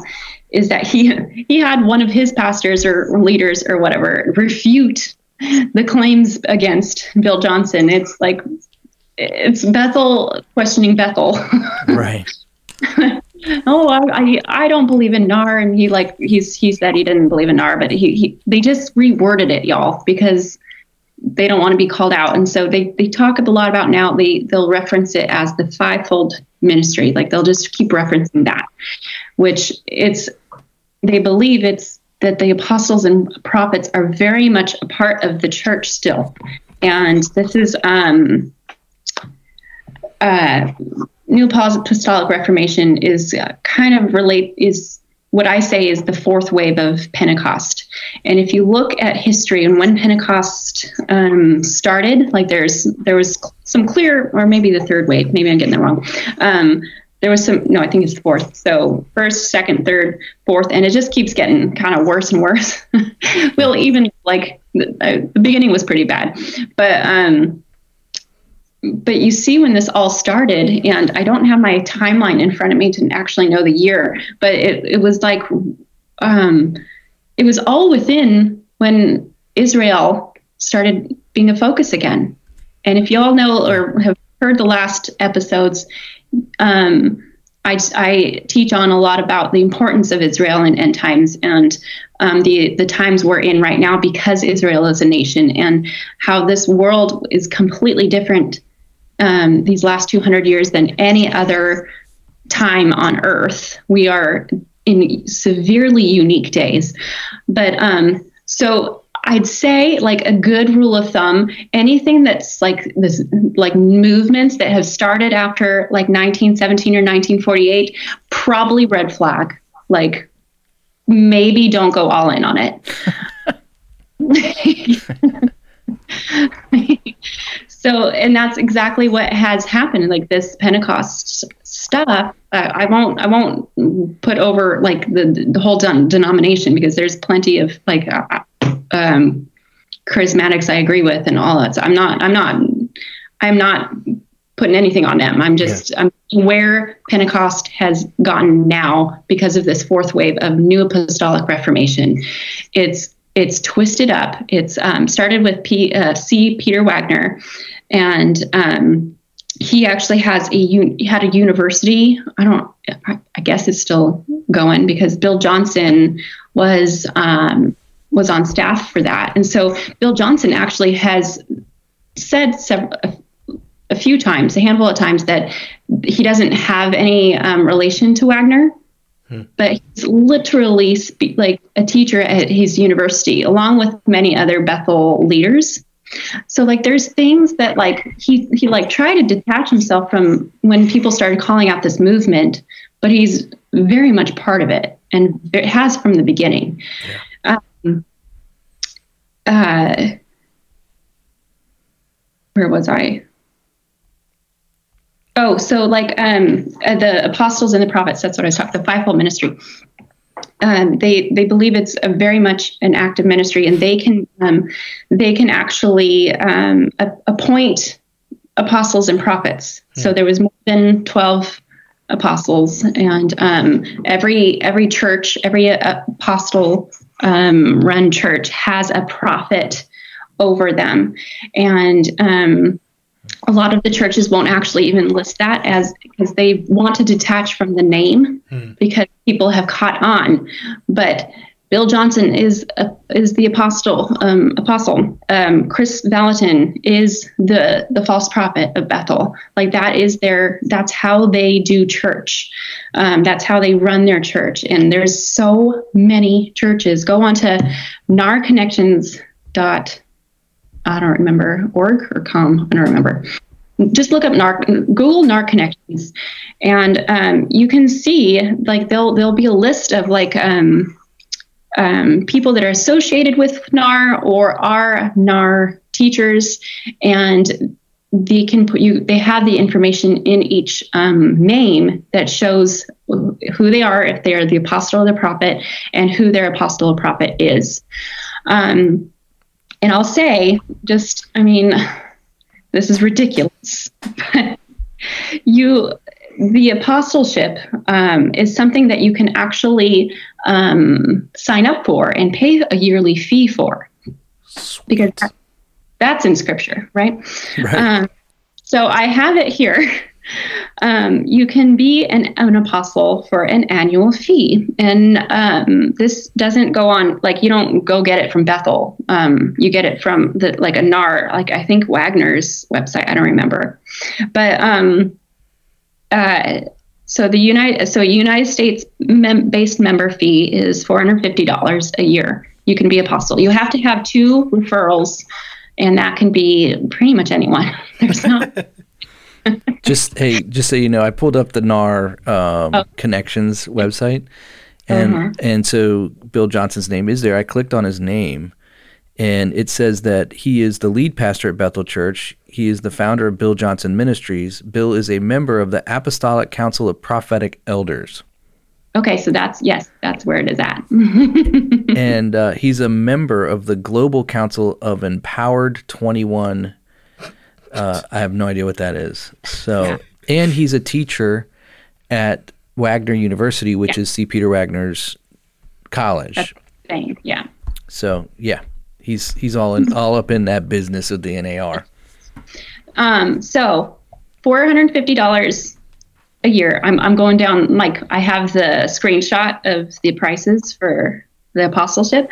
is that he he had one of his pastors or leaders or whatever refute the claims against Bill Johnson. It's like it's Bethel questioning Bethel. Right. oh, I, I don't believe in NAR, and he like he's he said he didn't believe in NAR, but he, he they just reworded it, y'all, because they don't want to be called out, and so they they talk a lot about now. They they'll reference it as the fivefold ministry, like they'll just keep referencing that, which it's they believe it's that the apostles and prophets are very much a part of the church still, and this is um uh New Apostolic Reformation is uh, kind of relate is what I say is the fourth wave of Pentecost. And if you look at history and when Pentecost um, started, like there's there was some clear, or maybe the third wave, maybe I'm getting that wrong. Um, there was some, no, I think it's fourth. So first, second, third, fourth, and it just keeps getting kind of worse and worse. well, even like the, uh, the beginning was pretty bad, but um, but you see when this all started and i don't have my timeline in front of me to actually know the year but it, it was like um, it was all within when israel started being a focus again. And if you all know or have heard the last episodes um, I, I, teach on a lot about the importance of Israel and end times and um, the the times we're in right now because Israel is a nation and how this world is completely different um, these last 200 years than any other time on earth. We are in severely unique days. But um, so I'd say like a good rule of thumb, anything that's like this like movements that have started after like 1917 or 1948, probably red flag. Like maybe don't go all in on it. so and that's exactly what has happened like this pentecost stuff uh, i won't i won't put over like the the whole den- denomination because there's plenty of like uh, um, charismatics i agree with and all that. So i'm not i'm not i'm not putting anything on them. I'm just yeah. i'm where pentecost has gotten now because of this fourth wave of new apostolic reformation. It's it's twisted up. It's um, started with P, uh, C. Peter Wagner, and um, he actually has a he had a university. I don't. I, guess it's still going because Bill Johnson was um, was on staff for that, and so Bill Johnson actually has said several, a few times, a handful of times, that he doesn't have any um, relation to Wagner but he's literally spe- like a teacher at his university, along with many other Bethel leaders. So like there's things that like he he like tried to detach himself from when people started calling out this movement, but he's very much part of it and it has from the beginning. Yeah. Um, uh, where was I? Oh, so like um, uh, the apostles and the prophets. That's what I was talking. The fivefold ministry. Um, they they believe it's a very much an active ministry, and they can um, they can actually um, a- appoint apostles and prophets. Hmm. So there was more than twelve apostles, and um, every every church, every uh, apostle um, run church has a prophet over them, and um, a lot of the churches won't actually even list that as because they want to detach from the name hmm. because people have caught on. But bill johnson is a, is the apostle um, apostle. Um, kris vallotton is the the false prophet of bethel. Like that is their that's how they do church. Um, that's how they run their church. And there's so many churches. Go on to narconnections dot I don't remember org or com. I don't remember. Just look up NAR, Google NAR connections, and um, you can see like there'll there'll be a list of like um, um, people that are associated with NAR or are NAR teachers, and they can put you they have the information in each um, name that shows who they are if they are the apostle or the prophet and who their apostle or prophet is um, and i'll say just i mean this is ridiculous but you the apostleship um, is something that you can actually um, sign up for and pay a yearly fee for because that, that's in scripture, right? Right. Um, so I have it here. Um, you can be an, an apostle for an annual fee. And um, this doesn't go on, like, you don't go get it from Bethel. Um, you get it from the, like a NAR, like I think Wagner's website. I don't remember. But um, uh, so the United, so United States mem- based member fee is $450 a year. You can be apostle. You have to have two referrals and that can be pretty much anyone. There's not. just hey, just so you know, I pulled up the NAR um, Oh. connections website, and Uh-huh. and so Bill Johnson's name is there. I clicked on his name, and it says that he is the lead pastor at Bethel Church. He is the founder of Bill Johnson Ministries. Bill is a member of the Apostolic Council of Prophetic Elders, Okay, so that's yes, that's where it is at. and uh, he's a member of the Global Council of Empowered Twenty One. Uh, I have no idea what that is. So, and he's a teacher at Wagner University, which is C. Peter Wagner's college. That's Same, yeah. so, yeah, he's he's all in all up in that business of the NAR. Um, so four hundred fifty dollars a year. I'm I'm going down like I have the screenshot of the prices for the apostleship.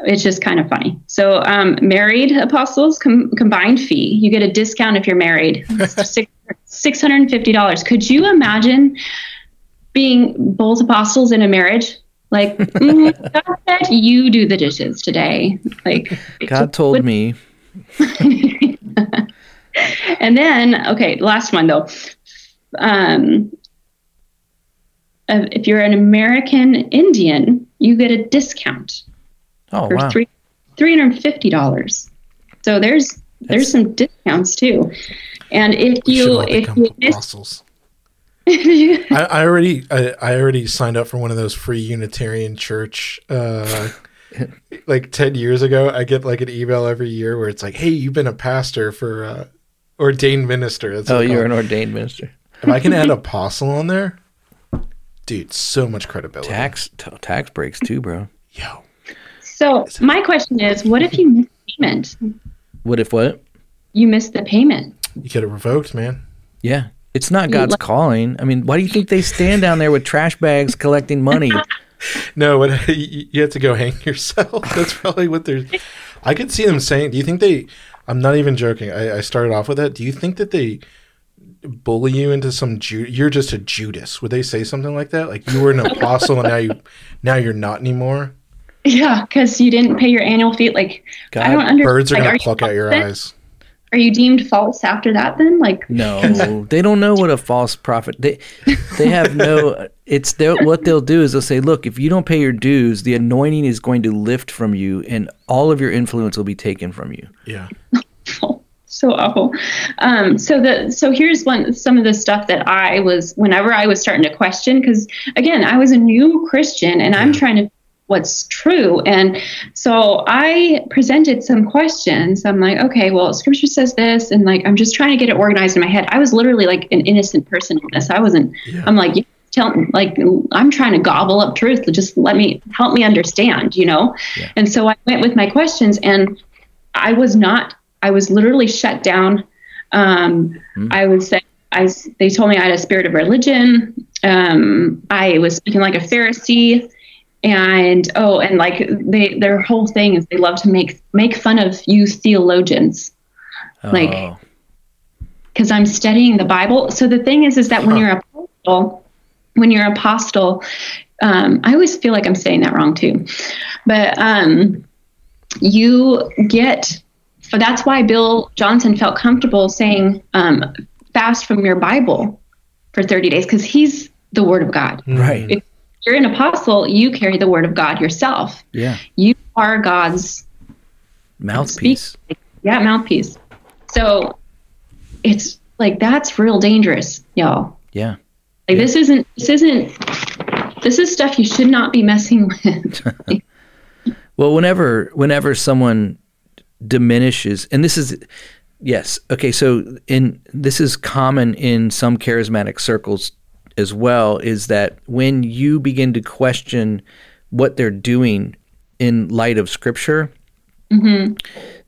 It's just kind of funny. So um, married apostles com- combined fee. You get a discount if you're married. Six hundred and fifty dollars. Could you imagine being both apostles in a marriage? Like mm, God said you do the dishes today. Like God told me, and then, okay, last one though. Um, if you're an American Indian, you get a discount oh for wow, three three hundred fifty dollars. So there's there's some discounts too. And if you if you miss, apostles. I, I already I, I already signed up for one of those free Unitarian church uh like 10 years ago I get like an email every year where it's like hey you've been a pastor for uh ordained minister That's oh, what you're I an ordained minister. if I can add apostle on there dude so much credibility Tax t- tax breaks too, bro. yo so my question is, what if you miss payment? What if what? You missed the payment. you get it revoked man Yeah. It's not God's like- calling. I mean, why do you think they stand down there with trash bags collecting money? no what you you have to go hang yourself that's probably what they're I could see them saying do you think they I'm not even joking I, I started off with that do you think that they bully you into some Ju- you're just a Judas would they say something like that like you were an apostle and now you now you're not anymore Yeah, because you didn't pay your annual fee. Like I don't understand. birds are like, gonna you pluck out your then? eyes Are you deemed false after that? Then, like, No, they don't know what a false prophet. They they have no. It's their, what they'll do is they'll say, look, if you don't pay your dues, the anointing is going to lift from you, and all of your influence will be taken from you. yeah so awful. Um, so the so here's one some of the stuff that I was whenever I was starting to question because again I was a new Christian and I'm trying to what's true and so I presented some questions. I'm like, okay, well, Scripture says this, and like I'm just trying to get it organized in my head. I was literally like an innocent person in this. I wasn't. Yeah. I'm like. Tell like I'm trying to gobble up truth. Just let me help me understand, you know. Yeah. And so I went with my questions, and I was not. I was literally shut down. Um, I was. I. s- They told me I had a spirit of religion. Um, I was speaking like a Pharisee, and oh, and like they, their whole thing is they love to make make fun of you theologians Like- Oh, because I'm studying the Bible. So the thing is, is that when you're a apostle, when you're apostle, um, I always feel like I'm saying that wrong too, but um, you get. So that's why Bill Johnson felt comfortable saying um, fast from your Bible for 30 days because he's the Word of God. right. If you're an apostle, you carry the Word of God yourself. Yeah, You are God's mouthpiece. yeah mouthpiece so it's like that's real dangerous, y'all. Yeah. Like this isn't this isn't this is stuff you should not be messing with. Well, whenever whenever someone diminishes, and this is yes, okay. So in this is common in some charismatic circles as well. Is that when you begin to question what they're doing in light of Scripture, mm-hmm.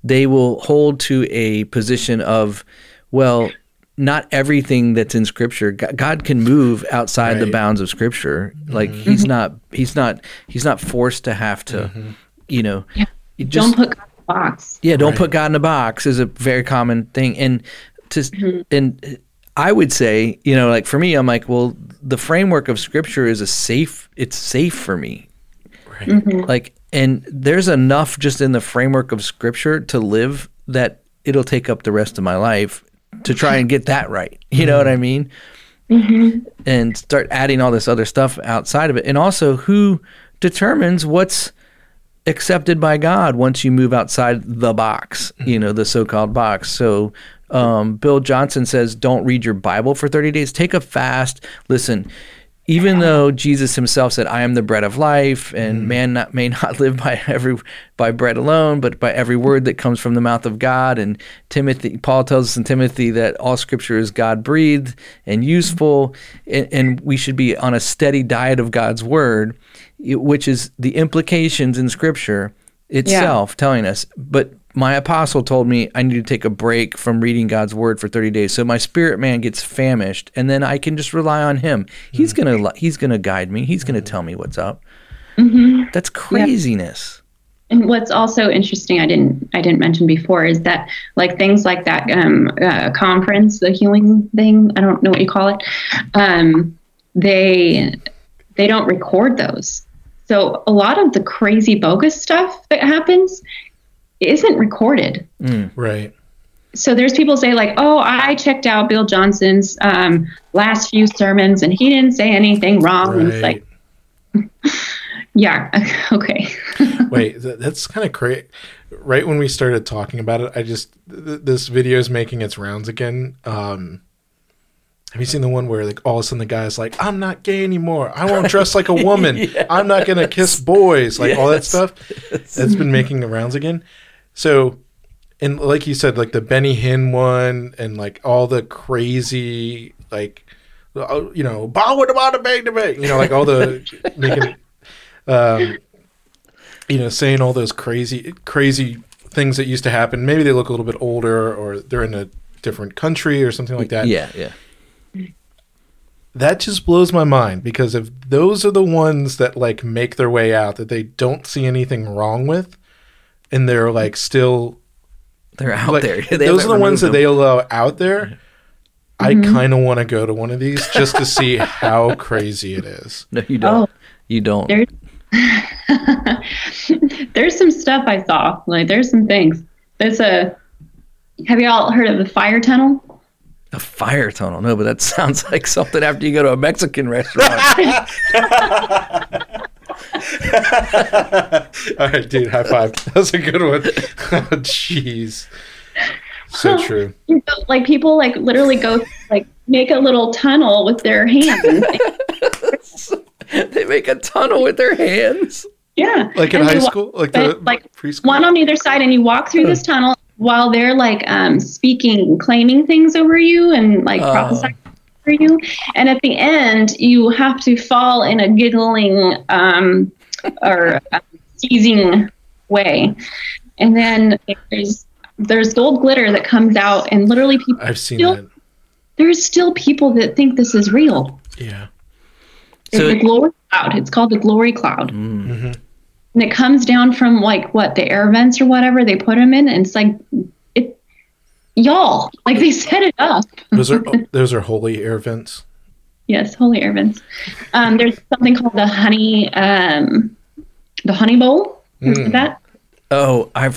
they will hold to a position of, well, not everything that's in Scripture. God can move outside the bounds of Scripture. Mm-hmm. Like He's not. He's not. He's not forced to have to. Mm-hmm. You know. Yeah. you just- Don't put God in a box. yeah, don't Right. put God in a box is a very common thing, and to mm-hmm. and I would say, you know, like for me, I'm like, well, the framework of Scripture is a safe. It's safe for me, Right. Mm-hmm. like, and there's enough just in the framework of Scripture to live that it'll take up the rest of my life to try and get that right. You know what I mm-hmm. mean? And start adding all this other stuff outside of it, and also who determines what's accepted by God once you move outside the box, you know, the so-called box. So um, Bill Johnson says, don't read your Bible for 30 days. Take a fast. Listen, even though Jesus himself said, I am the bread of life, and man not, may not live by every by bread alone, but by every word that comes from the mouth of God. And Timothy, Paul tells us in Timothy that all scripture is God breathed and useful, and, and we should be on a steady diet of God's word, which is the implications in scripture itself telling us. But my apostle told me I need to take a break from reading God's word for 30 days. So my spirit man gets famished and then I can just rely on him. He's going to he's going to guide me. He's going to tell me what's up. That's craziness. And what's also interesting, I didn't I didn't mention before, is that like things like that um, uh, conference, the healing thing, I don't know what you call it. Um, they they don't record those. So a lot of the crazy bogus stuff that happens isn't recorded. Right. So there's people say like, "Oh, I checked out Bill Johnson's um, last few sermons, and he didn't say anything wrong." And it's like, yeah, okay. Wait, th- that's kind of crazy. Right when we started talking about it, I just th- this video is making its rounds again. Um, have you seen the one where like all of a sudden the guy's like, "I'm not gay anymore. I won't dress like a woman. I'm not gonna kiss boys." Like all that Yes. stuff. That's been making the rounds again. So, and like you said, like the Benny Hinn one, and like all the crazy like. uh, You know, bow with a bang to bang. You know, like all the making, um, you know, saying all those crazy, crazy things that used to happen. Maybe they look a little bit older, or they're in a different country, or something like that. Yeah, yeah. That just blows my mind because if those are the ones that like make their way out that they don't see anything wrong with, and they're like still They're out like there. They those are the ones that they allow out there. I mm-hmm. kind of want to go to one of these just to see how crazy it is. No, you don't. Oh. You don't. There- there's some stuff I saw. Like there's some things. There's a. Have you all heard of the fire tunnel? A fire tunnel. No, but that sounds like something after you go to a Mexican restaurant. All right, dude, high five. That was a good one. Oh, Jeez, so true. Like people like literally go like make a little tunnel with their hands. they make a tunnel with their hands. yeah. Like in And they high walk- school, like the like preschool. one on either side, and you walk through this tunnel while they're like um, speaking, claiming things over you, and like Oh. prophesying over you. And at the end, you have to fall in a giggling um, or uh, teasing way, and then there's there's gold glitter that comes out, and literally people. I've seen still, that. There's still people that think this is real. Yeah. It's So- the glory cloud. It's called the glory cloud. hmm and it comes down from like what the air vents or whatever they put them in and it's like it y'all like they set it up Those are those are holy air vents. yes holy air vents um, there's something called the honey um, the honey bowl Is Mm. that Oh, I've.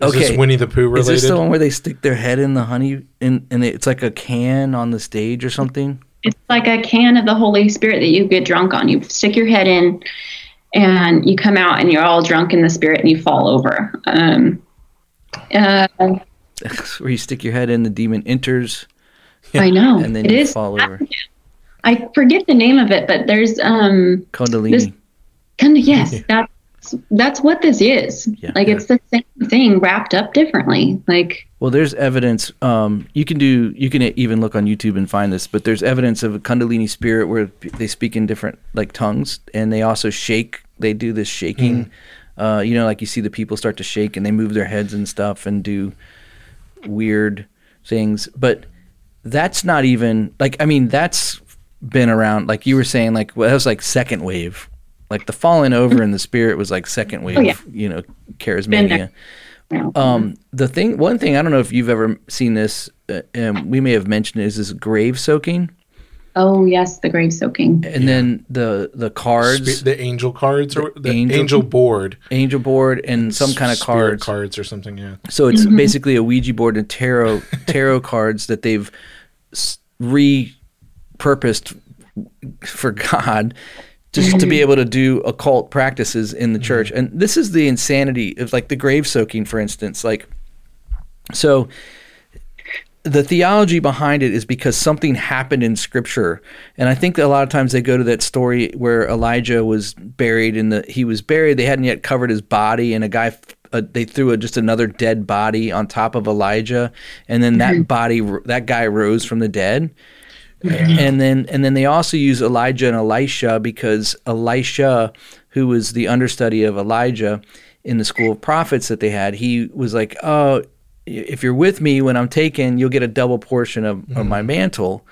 Is Okay. this Winnie the Pooh Is this the one where they stick their head in the honey and, and it's like a can on the stage or something? it's like a can of the holy spirit that you get drunk on you stick your head in and you come out and you're all drunk in the spirit and you fall over um, uh, where you stick your head in, the demon enters, I know. and then it you is. fall over. I forget the name of it, but there's um Kundalini. This- kind of yes, that's that's what this is. Yeah. like it's the same thing wrapped up differently. Like Well, there's evidence. Um, you can do. You can even look on YouTube and find this. But there's evidence of a Kundalini spirit where they speak in different like tongues, and they also shake. They do this shaking. Uh, you know, like you see the people start to shake and they move their heads and stuff and do weird things. But that's not even like. I mean, that's been around. Like you were saying, like well, that was like second wave. Like the falling over in the spirit was like second wave. Oh, yeah. You know, Been charismania. Um, the thing, one thing I don't know if you've ever seen this, uh, um, we may have mentioned it, is this grave soaking, oh yes, the grave soaking. and then the the cards, Spe- the angel cards or the angel- angel, board, angel board, and some kind of Spirit cards. cards or something. Yeah, So it's mm-hmm. basically a Ouija board and tarot tarot cards that they've repurposed for God. Just to be mm-hmm. able to do occult practices in the mm-hmm. church, and this is the insanity of like the grave soaking, for instance. Like, so the theology behind it is because something happened in scripture. And i think that a lot of times they go to that story where elijah was buried in the he was buried. They hadn't yet covered his body and a guy uh, they threw a, just another dead body on top of elijah. And then that body that guy rose from the dead. And then and then they also use Elijah and Elisha because Elisha, who was the understudy of Elijah in the school of prophets that they had, he was like, "Oh, if you're with me when I'm taken, you'll get a double portion of, of my mm-hmm. mantle."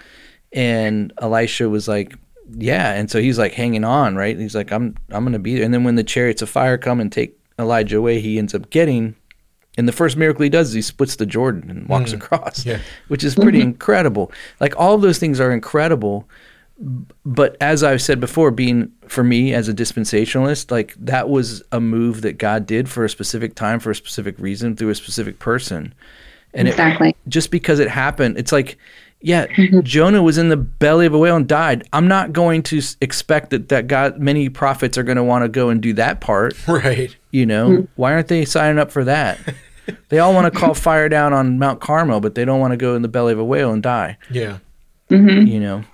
And Elisha was like, "Yeah," and so he's like hanging on, right? He's like, "I'm I'm gonna be there." And then when the chariots of fire come and take Elijah away, he ends up getting. And the first miracle he does is he splits the Jordan and walks mm. across, Yeah. which is pretty incredible. Like all of those things are incredible. But as I've said before, being for me as a dispensationalist, like that was a move that God did for a specific time, for a specific reason, through a specific person. And it, exactly. just because it happened, it's like, yeah, mm-hmm. Jonah was in the belly of a whale and died. I'm not going to expect that that God, many prophets are going to want to go and do that part. right. You know, mm-hmm. why aren't they signing up for that? they all want to call fire down on Mount Carmel, but they don't want to go in the belly of a whale and die. Yeah, mm-hmm. You know,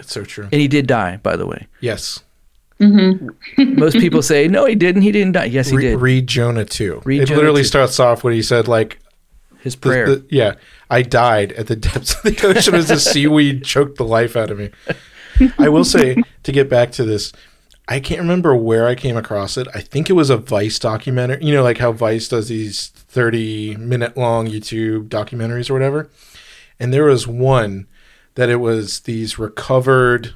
it's so true. and he did die, by the way. Yes, mm-hmm. Most people say no, he didn't. He didn't die. Yes, he Re- did. read Jonah two. Read it Jonah literally 2. starts off when he said like His the- prayer. the- yeah, I died at the depths of the ocean as the seaweed choked the life out of me. I will say to get back to this, I can't remember where I came across it. I think it was a Vice documentary. You know, like how Vice does these thirty minute long YouTube documentaries or whatever. And there was one that it was these recovered.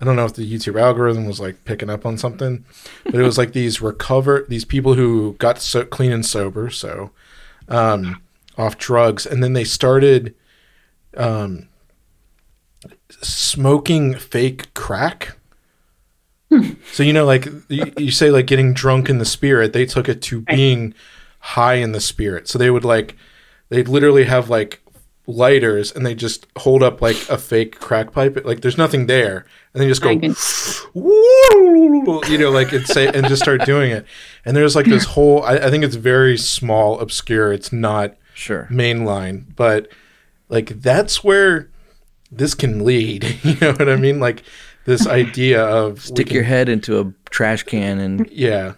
I don't know if the YouTube algorithm was like picking up on something, but it was like these recover these people who got so clean and sober, so um, off drugs, and then they started um, smoking fake crack. So you know, like you, you say, like getting drunk in the spirit. They took it to being high in the spirit. So they would like, they'd literally have like lighters, and they just hold up like a fake crack pipe. Like there's nothing there, and they just go, you know, like it's say, and just start doing it. And there's like this whole. I, I think it's very small, obscure. It's not sure. mainline, but like that's where this can lead. You know what I mean? Like this idea of Stick can- your head into a trash can and yeah,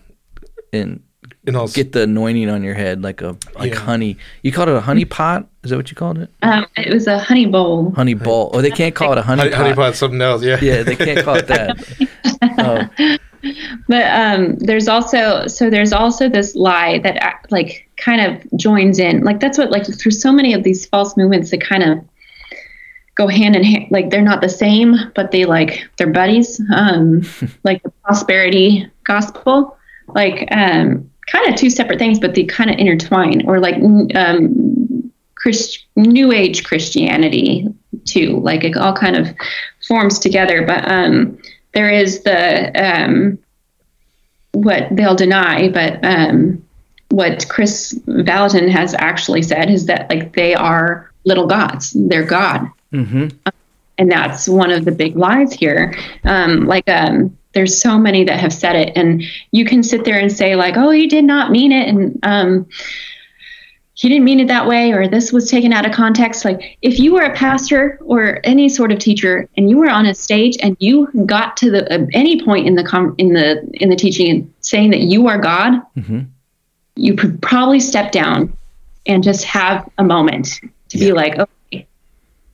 and and also get the anointing on your head like a like Yeah. honey. You called it a honey pot? Is that what you called it? Um, it was a honey bowl. Honey bowl. Oh, they can't call it a honey, honey, honey pot. pot something else. Yeah, Yeah, they can't call it that. oh, But um, there's also so there's also this lie that uh, like kind of joins in. Like that's what like through so many of these false movements that kind of go hand in hand. Like they're not the same, but they like they're buddies. Um, like the prosperity gospel, like um, kind of two separate things, but they kind of intertwine. Or like um, Christ, New Age Christianity too. Like it all kind of forms together. But um, there is the um, what they'll deny, but um, what Kris Vallotton has actually said is that like they are little gods. They're God, hmm and that's one of the big lies here. Um, like um, there's so many that have said it, and you can sit there and say like, "Oh, you did not mean it," and um, he didn't mean it that way or this was taken out of context. Like if you were a pastor or any sort of teacher and you were on a stage and you got to the uh, any point in the com- in the in the teaching and saying that you are god hmm you could probably step down and just have a moment to be like okay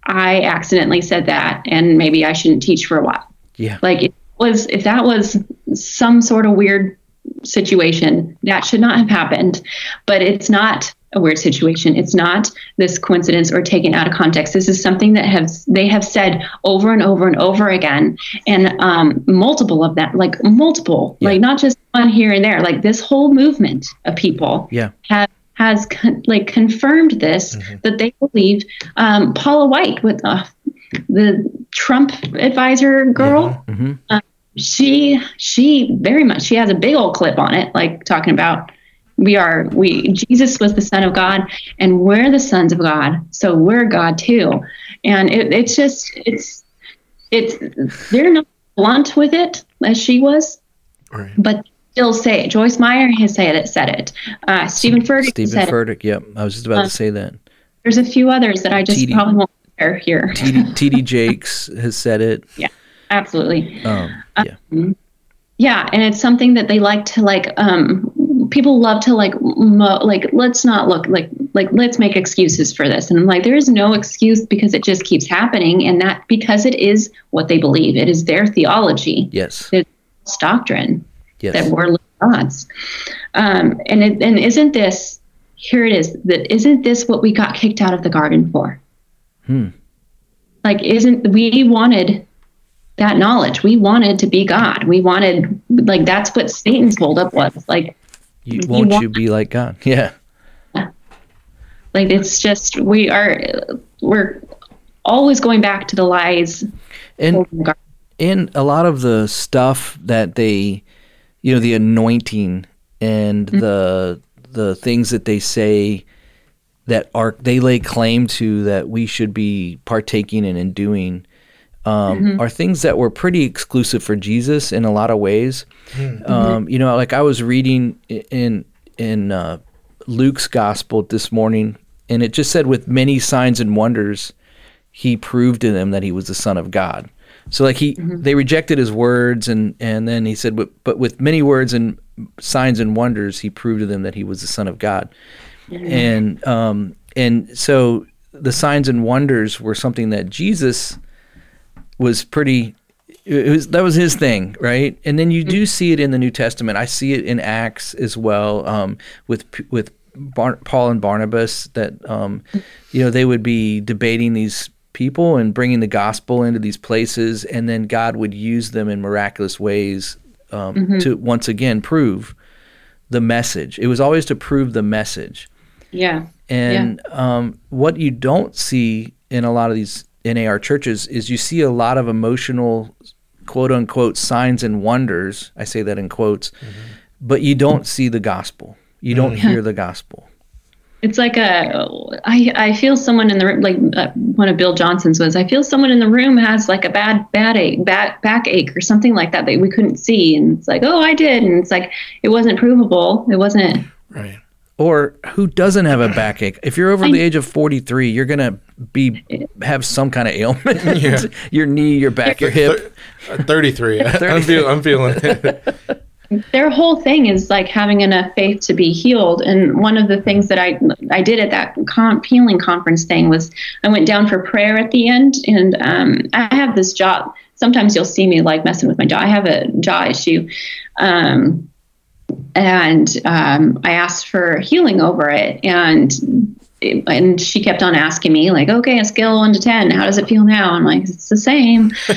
i accidentally said that and maybe i shouldn't teach for a while. Yeah. like it was if that was some sort of weird situation that should not have happened. But it's not a weird situation. It's not this coincidence or taken out of context. This is something that has they have said over and over and over again. And um, multiple of that like multiple Yeah. like not just one here and there. Like this whole movement of people Yeah. have has con- like confirmed this that they believe um, Paula White with uh, the Trump advisor girl hmm she she very much she has a big old clip on it like talking about we are we jesus was the son of god and we're the sons of god so we're god too and it, it's just it's it's they're not blunt with it as she was Right. but still say it joyce meyer has said it said it uh, stephen furtick Stephen said it Furtick. Yep. I was just about Uh, to say that. there's a few others that i just TD. probably won't share here TD, TD Jakes has said it. Yeah, absolutely Um, yeah. yeah and it's something that they like to like um people love to like mo- like let's not look like like let's make excuses for this and i'm like there is no excuse because it just keeps happening and that because it is what they believe it is their theology Yes. it's doctrine Yes. that we're gods um and it and isn't this here it is that isn't this what we got kicked out of the garden for Hmm. like isn't we wanted that knowledge we wanted to be god we wanted like that's what satan's holdup was like You, you won't want- you be like God? Yeah. like it's just we are we're always going back to the lies And holding the garden. in a lot of the stuff that they you know the anointing and the the things that they say that are they lay claim to that we should be partaking in and doing um, are things that were pretty exclusive for Jesus in a lot of ways. Um, you know, like I was reading in in uh, Luke's gospel this morning, and it just said, "With many signs and wonders, he proved to them that he was the Son of God." So, like he, they rejected his words, and and then he said, "But but with many words and signs and wonders, he proved to them that he was the Son of God." And um, and so the signs and wonders were something that Jesus was pretty it was, that was his thing, right? And then you do see it in the New Testament. I see it in Acts as well, um, with with Bar- Paul and Barnabas. That um, you know they would be debating these people and bringing the gospel into these places, and then God would use them in miraculous ways um, to once again prove the message. It was always to prove the message. Yeah And um, what you don't see in a lot of these NAR churches is you see a lot of emotional, quote unquote, signs and wonders. I say that in quotes, but you don't see the gospel. You don't hear the gospel. it's like a i i feel someone in the room like uh, one of bill johnson's was i feel someone in the room has like a bad bad ache back backache or something like that that we couldn't see and it's like oh i did and it's like it wasn't provable it wasn't Right. Or who doesn't have a backache? If you're over the age of 43, you're gonna be have some kind of ailment. Yeah. your knee, your back, your hip. Thir- uh, 33. I'm, feel, I'm feeling it. their whole thing is like having enough faith to be healed. And one of the things that I I did at that con- healing conference thing was I went down for prayer at the end, and um, I have this jaw. Sometimes you'll see me like messing with my jaw. I have a jaw issue, um, and um, I asked for healing over it, and and she kept on asking me like, okay, a scale of one to ten, how does it feel now? I'm like, it's the same.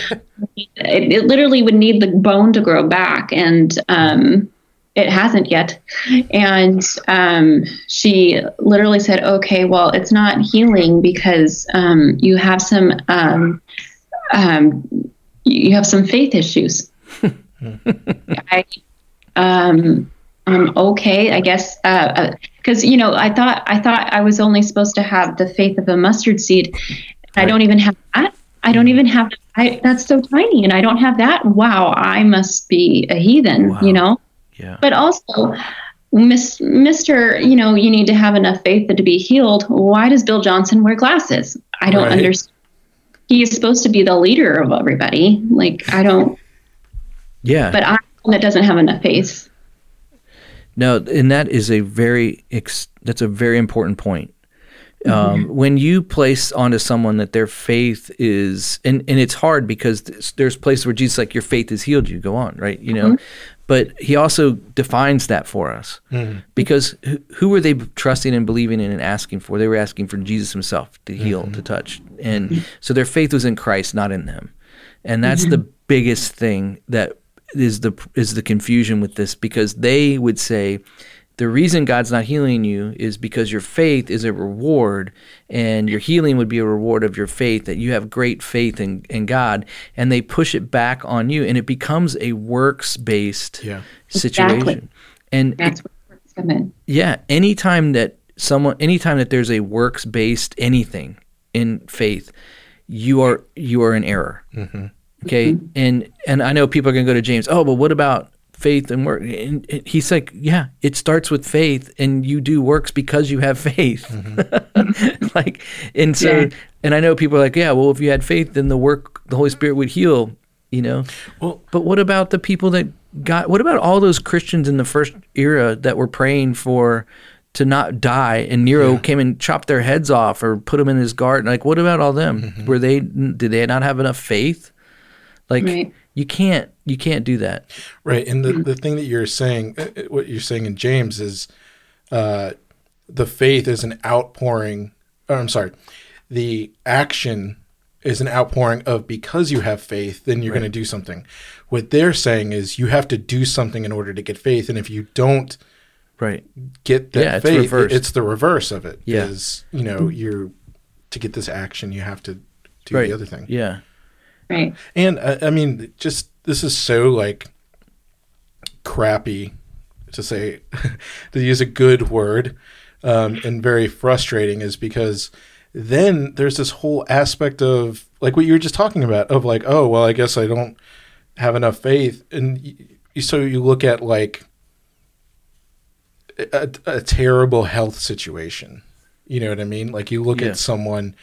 it, it literally would need the bone to grow back, and um, it hasn't yet. And um, she literally said, okay, well, it's not healing because um, you have some um, um, you have some faith issues. I, um, I'm okay, I guess, uh, uh, because you know, I thought I thought I was only supposed to have the faith of a mustard seed. I don't even have that. I don't mm-hmm. even have. I that's so tiny, and I don't have that. Wow, I must be a heathen, Wow. you know. Yeah. But also, Miss, Mr. You know, you need to have enough faith to be healed. Why does Bill Johnson wear glasses? I don't Right. understand. He is supposed to be the leader of everybody. Like I don't, Yeah. but I'm one that doesn't have enough faith. No, and that is a very ex- that's a very important point. Um, mm-hmm. when you place onto someone that their faith is, and, and it's hard because there's, there's places where Jesus like your faith is healed you. Go on right? You know, mm-hmm. but he also defines that for us. Mm-hmm. Because who, who were they trusting and believing in and asking for? They were asking for Jesus himself to heal, to touch, and so their faith was in Christ, not in them, and that's the biggest thing that is the is the confusion with this because they would say the reason God's not healing you is because your faith is a reward and your healing would be a reward of your faith that you have great faith in, in God and they push it back on you and it becomes a works based Yeah. situation Exactly. and That's where it's come in. yeah, anytime that someone anytime that there's a works based anything in faith, you are you are in error. Mm-hmm. Okay? And and I know people are going to go to James, "Oh, but what about faith and work?" And he's like, "Yeah, it starts with faith and you do works because you have faith." like and so Yeah. and I know people are like, "Yeah, well, if you had faith then the work the Holy Spirit would heal." You know, Well, but what about the people that got? What about all those Christians in the first era that were praying for to not die, and Nero came and chopped their heads off or put them in his garden? Like, what about all them? Mm-hmm. Were they? Did they not have enough faith? Like, Right. you can't. You can't do that. Right, and the, the thing that you're saying, uh, uh, what you're saying in James is, uh, the faith is an outpouring. Or I'm sorry, the action is an outpouring of because you have faith, then you're going to do something. What they're saying is you have to do something in order to get faith, and if you don't Right. get that Yeah, it's faith, reversed. it's the reverse of it. Yeah. is, you know you're to get this action, you have to do Right. the other thing. Yeah. Right. And uh, I mean, just this is so like crappy to say, to use a good word, um, and very frustrating is because then there's this whole aspect of like what you were just talking about of like, oh, well, I guess I don't have enough faith. And y- so you look at like a, a terrible health situation. You know what I mean? Like you look Yeah. at someone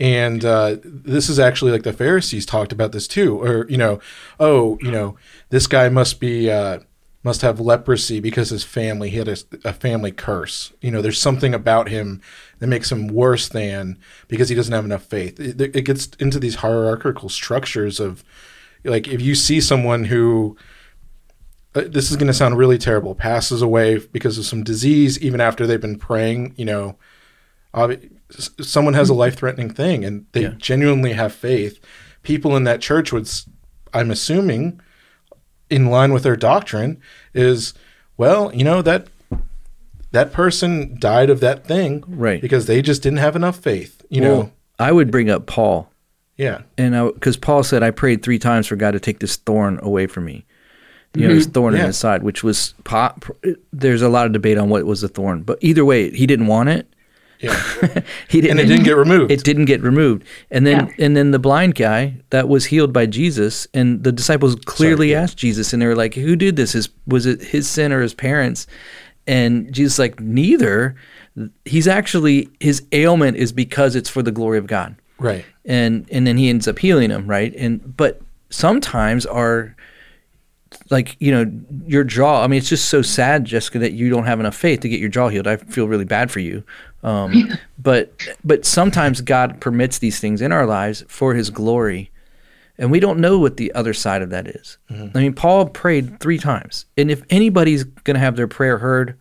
and uh, this is actually like the Pharisees talked about this too, or you know, oh, you know, this guy must be uh, must have leprosy because his family he had a, a family curse. You know, there's something about him that makes him worse than because he doesn't have enough faith. It, it gets into these hierarchical structures of like if you see someone who uh, this is going to sound really terrible passes away because of some disease even after they've been praying you know s- someone has a hmm. life-threatening thing and they Yeah. genuinely have faith people in that church would I'm assuming in line with their doctrine is well you know that that person died of that thing Right. because they just didn't have enough faith you Well, know I would bring up Paul. yeah and because Paul said, "I prayed three times for God to take this thorn away from me." You know, this mm-hmm. thorn in his side, which was pop. there's a lot of debate on what was the thorn, but either way, he didn't want it. Yeah He didn't. and it didn't get removed It didn't get removed, and then Yeah. and then the blind guy that was healed by Jesus, and the disciples clearly yeah. asked Jesus, and they were like, "Who did this? Is was it his sin or his parents?" And Jesus like, "Neither." He's actually his ailment is because it's for the glory of God right and and then he ends up healing him right and but sometimes our like you know your jaw i mean it's just so sad jessica that you don't have enough faith to get your jaw healed i feel really bad for you um, but but sometimes god permits these things in our lives for his glory and we don't know what the other side of that is. i mean paul prayed three times and if anybody's going to have their prayer heard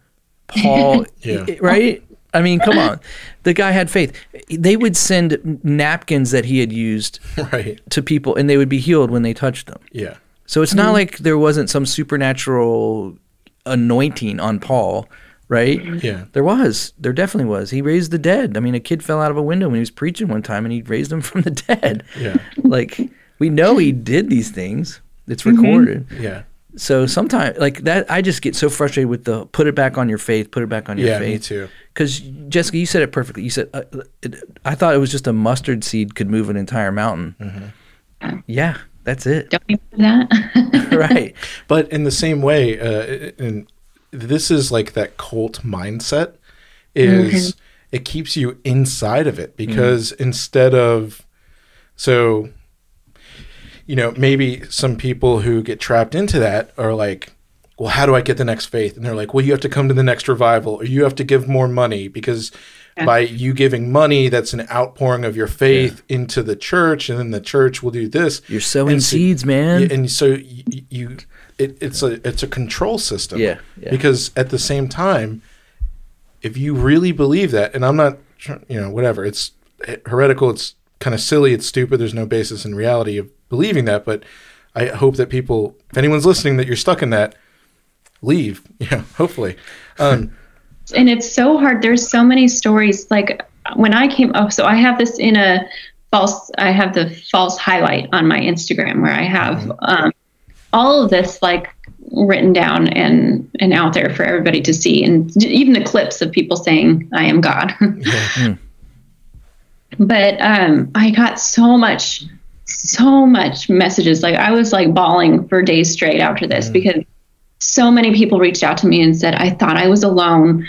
paul Yeah. right? I mean come on. The guy had faith. They would send napkins that he had used right. to people and they would be healed when they touched them. Yeah. So it's not like there wasn't some supernatural anointing on Paul, right? yeah There was. There definitely was. He raised the dead. I mean, a kid fell out of a window when he was preaching one time and he raised them from the dead. yeah Like, we know he did these things. It's recorded. yeah So sometimes, like that, I just get so frustrated with the put it back on your faith, put it back on your yeah me faith. too Because Jessica, you said it perfectly. You said, uh, it, I thought it was just a mustard seed could move an entire mountain. Mm-hmm. Yeah, that's it. Don't you do that? right. But in the same way, uh, and this is like that cult mindset is it keeps you inside of it mm-hmm. because instead of so you know maybe some people who get trapped into that are like well how do i get the next faith? And they're like well you have to come to the next revival or you have to give more money because by you giving money that's an outpouring of your faith into the church and then the church will do this. You're sowing And so- seeds, man. and so you, you it, it's a it's a control system. Yeah, yeah. Because at the same time, if you really believe that, and I'm not, you know, whatever, it's heretical, it's kind of silly, it's stupid. There's no basis in reality of believing that. But I hope that people, if anyone's listening, that you're stuck in that, leave. Yeah, hopefully. Um, and it's so hard there's so many stories like when i came oh so i have this in a false i have the false highlight on my instagram where i have um, all of this like written down and and out there for everybody to see. And even the clips of people saying i am god. But um i got so much so much messages. Like i was like bawling for days straight after this because so many people reached out to me and said i thought i was alone.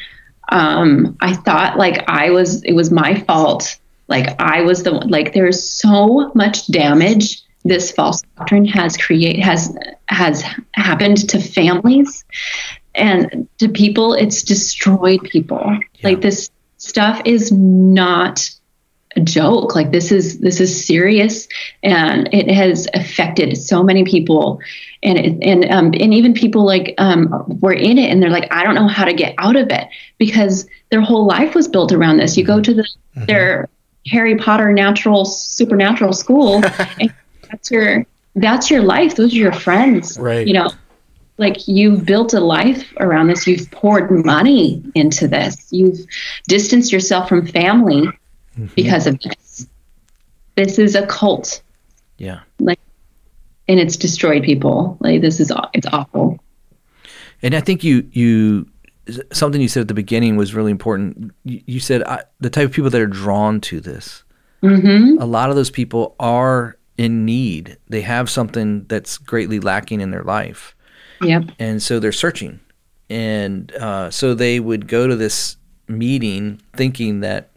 Um i thought like i was it was my fault. Like i was the one like there's so much damage this false doctrine has create has has happened to families and to people it's destroyed people. Like this stuff is not a joke. Like this is this is serious and it has affected so many people. And it, and um, and even people like um, were in it and they're like I don't know how to get out of it because their whole life was built around this. You go to the their Harry Potter natural supernatural school and that's your that's your life those are your friends Right. you know like you've built a life around this you've poured money into this you've distanced yourself from family because of this this is a cult yeah. like and it's destroyed people like this is it's awful And I think you you something you said at the beginning was really important. You, you said I, the type of people that are drawn to this. mm-hmm. A lot of those people are in need. They have something that's greatly lacking in their life, yep and so they're searching. And uh, so they would go to this meeting thinking that,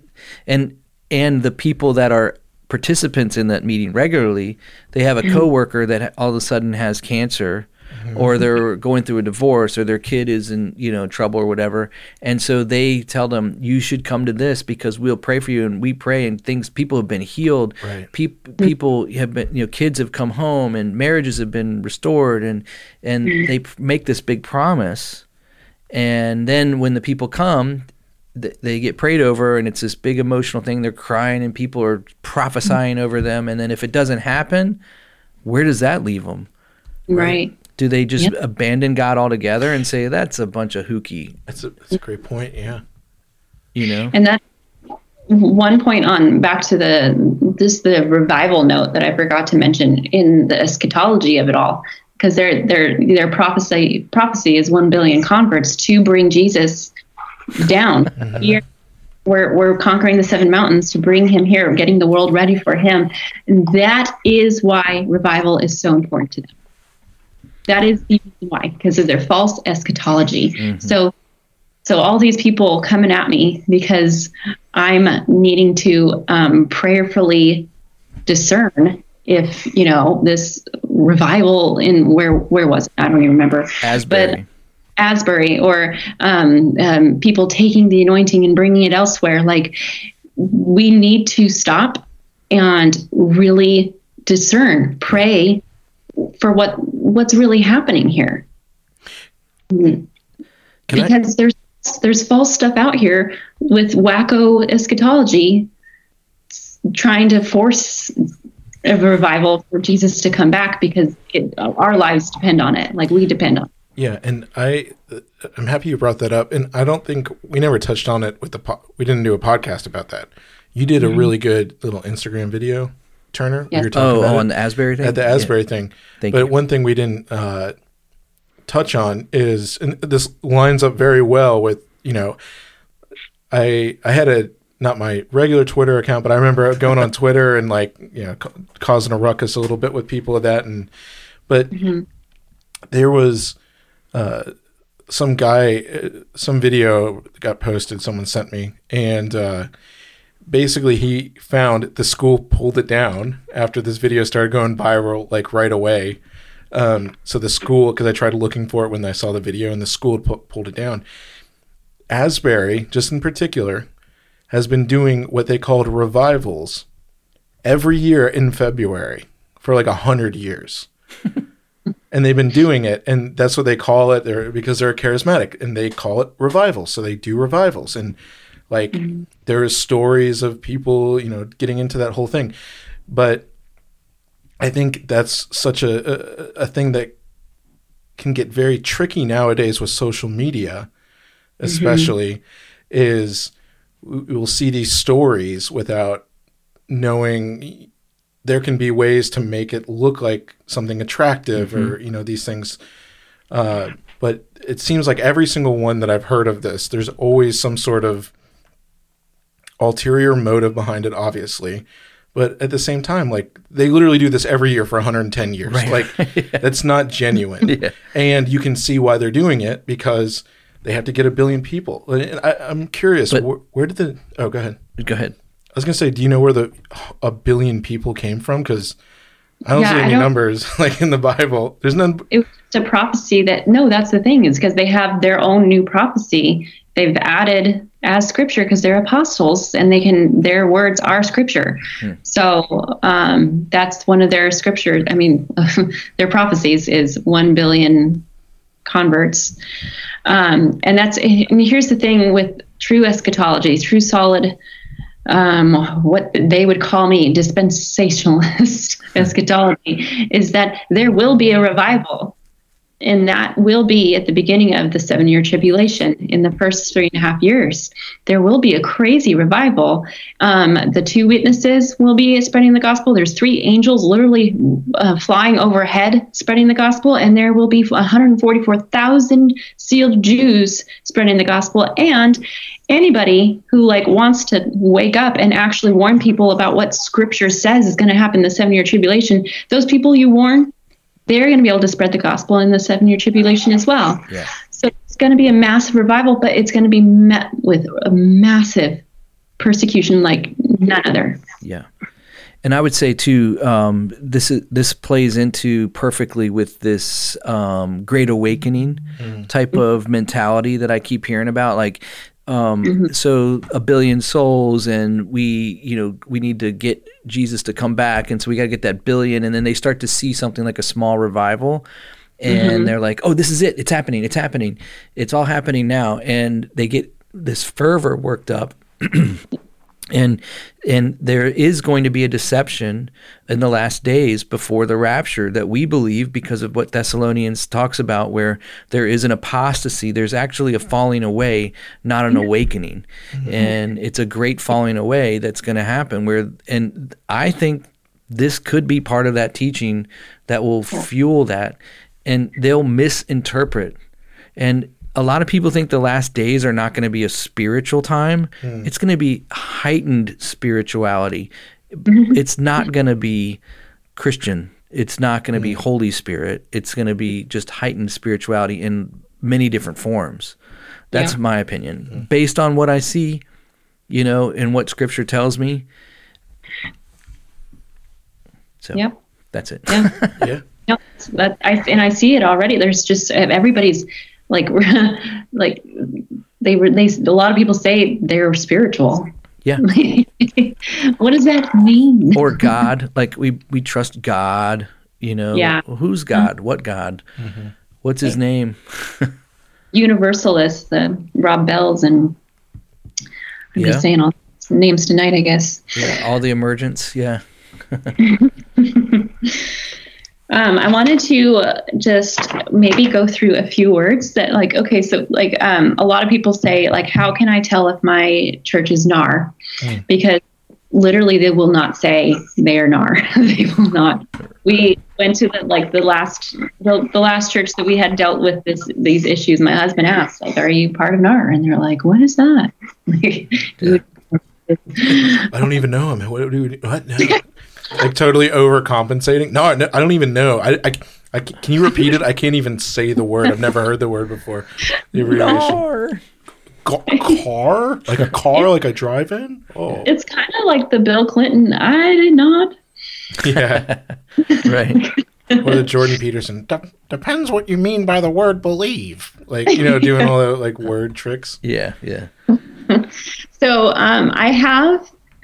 and and the people that are participants in that meeting regularly, they have a coworker that all of a sudden has cancer, or they're going through a divorce, or their kid is in you know trouble or whatever, and so they tell them you should come to this because we'll pray for you, and we pray, and things people have been healed, Right. Peop people have been you know kids have come home, and marriages have been restored, and and mm-hmm. they p- make this big promise, and then when the people come they get prayed over and it's this big emotional thing. They're crying and people are prophesying over them. And then if it doesn't happen where does that leave them right do they just Yep. abandon god altogether and say that's a bunch of hooky that's a that's a great point. Yeah. you know and that one point on back to the this the revival note that I forgot to mention in the eschatology of it all because their their their prophecy prophecy is one billion converts to bring Jesus down mm-hmm. here. We're, we're conquering the seven mountains to bring him here, getting the world ready for him. And that is why revival is so important to them. That is the reason why, because of their false eschatology. So so all these people coming at me because I'm needing to um, prayerfully discern if you know this revival in where where was it? I don't even remember. asbury Asbury or um, um, people taking the anointing and bringing it elsewhere. Like we need to stop and really discern, pray for what what's really happening here. Mm-hmm. Can I- because there's there's false stuff out here with wacko eschatology trying to force a revival for Jesus to come back because it, our lives depend on it. Like we depend on it. Yeah, and I I'm happy you brought that up, and I don't think we never touched on it with the po- we didn't do a podcast about that. You did a mm-hmm. really good little Instagram video, Turner. where Yes. you were talking oh about oh it on the asbury thing at the Yeah. Asbury thing. Thank but you. one thing we didn't uh, touch on is, and this lines up very well with you know, I I had a not my regular Twitter account, but I remember going on Twitter and like you know ca- causing a ruckus a little bit with people of that, and but there was uh, some guy, uh, some video got posted. Someone sent me, and uh, basically he found the school pulled it down after this video started going viral, like right away. Um, so the school, because I tried looking for it when I saw the video, and the school pu- pulled it down. Asbury, just in particular, has been doing what they called revivals every year in February for like a hundred years. and they've been doing it, and that's what they call it. They're because they're charismatic, and they call it revivals. So they do revivals, and like mm-hmm. there is stories of people, you know, getting into that whole thing. But I think that's such a, a, a thing that can get very tricky nowadays with social media, mm-hmm. especially, mm-hmm. is we will see these stories without knowing there can be ways to make it look like something attractive mm-hmm. or you know these things uh, but it seems like every single one that i've heard of this there's always some sort of ulterior motive behind it obviously but at the same time like they literally do this every year for 110 years right. like yeah. that's not genuine yeah. and you can see why they're doing it because they have to get a billion people I, am curious but, where, where did the oh go ahead go ahead I was gonna say, do you know where the a billion people came from? Because I don't yeah, see any don't, numbers like in the Bible. There's none. It's a prophecy that no, that's the thing is because they have their own new prophecy. They've added as scripture because they're apostles and they can their words are scripture. Hmm. So um, that's one of their scriptures. I mean, their prophecies is one billion converts, um, and that's. I mean, here's the thing with true eschatology, true solid um, what they would call me dispensationalist eschatology is that there will be a revival. And that will be at the beginning of the seven year tribulation. In the first three and a half years there will be a crazy revival. Um, the two witnesses will be spreading the gospel. There's three angels literally uh, flying overhead spreading the gospel. And there will be 144000 sealed jews spreading the gospel. And anybody who like wants to wake up and actually warn people about what scripture says is going to happen in the seven year tribulation those people you warn they're going to be able to spread the gospel in the seven year tribulation as well yeah. so it's going to be a massive revival but it's going to be met with a massive persecution like none other yeah and I would say too, um, this is, this plays into perfectly with this um, great awakening mm. type of mentality that I keep hearing about. Like um, mm-hmm. So a billion souls, and we, you know, we need to get Jesus to come back, and so we got to get that billion, and then they start to see something like a small revival, and mm-hmm. they're like, "Oh, this is it! It's happening! It's happening! It's all happening now!" And they get this fervor worked up. and and there is going to be a deception in the last days before the rapture that we believe because of what Thessalonians talks about where there is an apostasy. There's actually a falling away not an awakening. Mm-hmm. and it's a great falling away that's going to happen where and I think this could be part of that teaching that will fuel that. And they'll misinterpret. And a lot of people think the last days are not going to be a spiritual time. Mm. It's going to be heightened spirituality. Mm-hmm. It's not going to be Christian. It's not going to mm. be hmm. Holy Spirit. It's going to be just heightened spirituality in many different forms. That's yeah. my opinion. Mm. Based on what I see, you know, and what scripture tells me. So yep. that's it. Yeah. yeah. Yep. That I and I see it already. There's just everybody's like like they were they a lot of people say they're spiritual. Yeah. What does that mean? Or god like we we trust god you know? Yeah. Who's god? Mm-hmm. what god? Mm-hmm. what's his name? Universalists the rob bells and i'm yeah. just saying all names tonight i guess. Yeah all the emergence yeah Um, I wanted to just maybe go through a few words that, like, okay, so like um, a lot of people say, like, how can I tell if my church is NAR? Mm. Because literally they will not say they are NAR. they will not. We went to the, like the last the, the last church that we had dealt with this these issues. My husband asked, like, "Are you part of NAR?" And they're like, "What is that?" I don't even know him. What what? No like totally overcompensating. No, I don't even know. I, I, I can you repeat it? I can't even say the word. I've never heard the word before. The abbreviation. Nar. Car? Like a car? Like a drive-in? Oh, It's kind of like the Bill Clinton. I did not. yeah. Right. Or the Jordan Peterson. "Dep- depends what you mean by the word believe. Like you know, doing all the like word tricks. Yeah. Yeah. So um, I have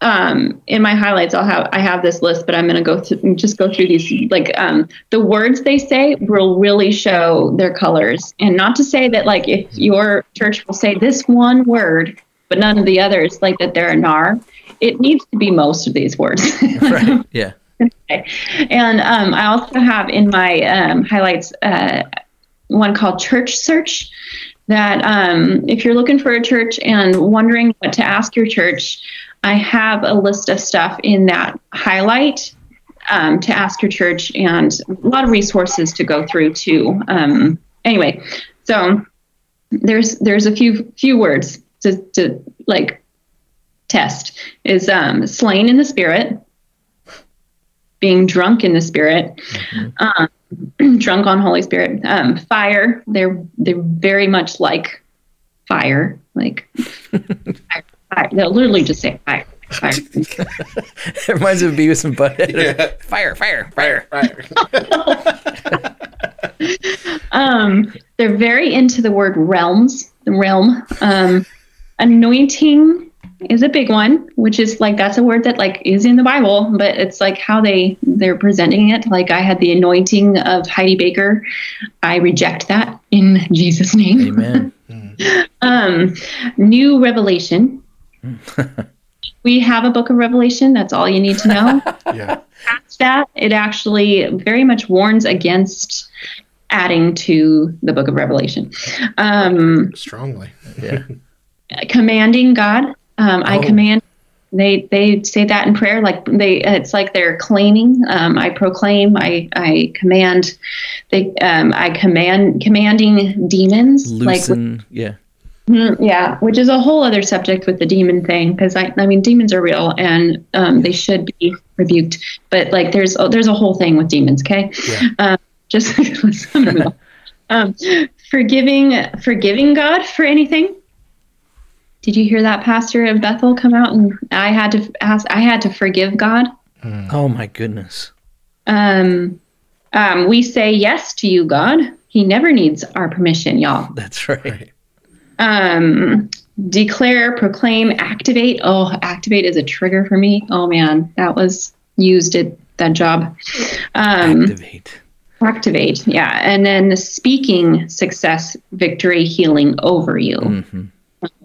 um, in my highlights. I'll have I have this list, but I'm going to go through just go through these. Like um, the words they say will really show their colors, and not to say that like if your church will say this one word, but none of the others, like that they're a nar. It needs to be most of these words. Right. Yeah. Okay. And um, I also have in my um, highlights uh, one called Church Search. That um, if you're looking for a church and wondering what to ask your church, I have a list of stuff in that highlight um, to ask your church and a lot of resources to go through too. Um, anyway, so there's there's a few few words to, to like test is um, slain in the spirit being drunk in the spirit, um, drunk on Holy Spirit, um, fire. They're they're very much like fire, like fire, fire. They'll literally just say fire. Fire. It reminds me of Beavis and Butthead. Yeah. Fire, fire, fire. Um, they're very into the word realms, the realm. Um, anointing is a big one, which is like that's a word that like is in the Bible, but it's like how they they're presenting it. Like I had the anointing of Heidi Baker. I reject that in Jesus' name. Amen. Um, new revelation. we have a book of Revelation. That's all you need to know. Yeah. Past that, it actually very much warns against adding to the book of Revelation. Um, Strongly. Yeah. commanding God. Um, I Oh. command. They they say that in prayer, like they. It's like they're claiming. Um, I proclaim. I I command. They. Um, I command commanding demons. Like yeah. Mm, yeah, which is a whole other subject with the demon thing because I, I mean demons are real and um, they should be rebuked, but like there's there's a whole thing with demons. Okay, Yeah. um, just um, forgiving forgiving God for anything. Did you hear that pastor of Bethel come out and I had to ask I had to forgive God. Oh my goodness. Um, um, we say yes to you, God. He never needs our permission, y'all. That's right. Um declare proclaim activate. Oh activate is a trigger for me. Oh man. That was used at that job. Um Activate. activate yeah. And then speaking success victory healing over you. Mm-hmm.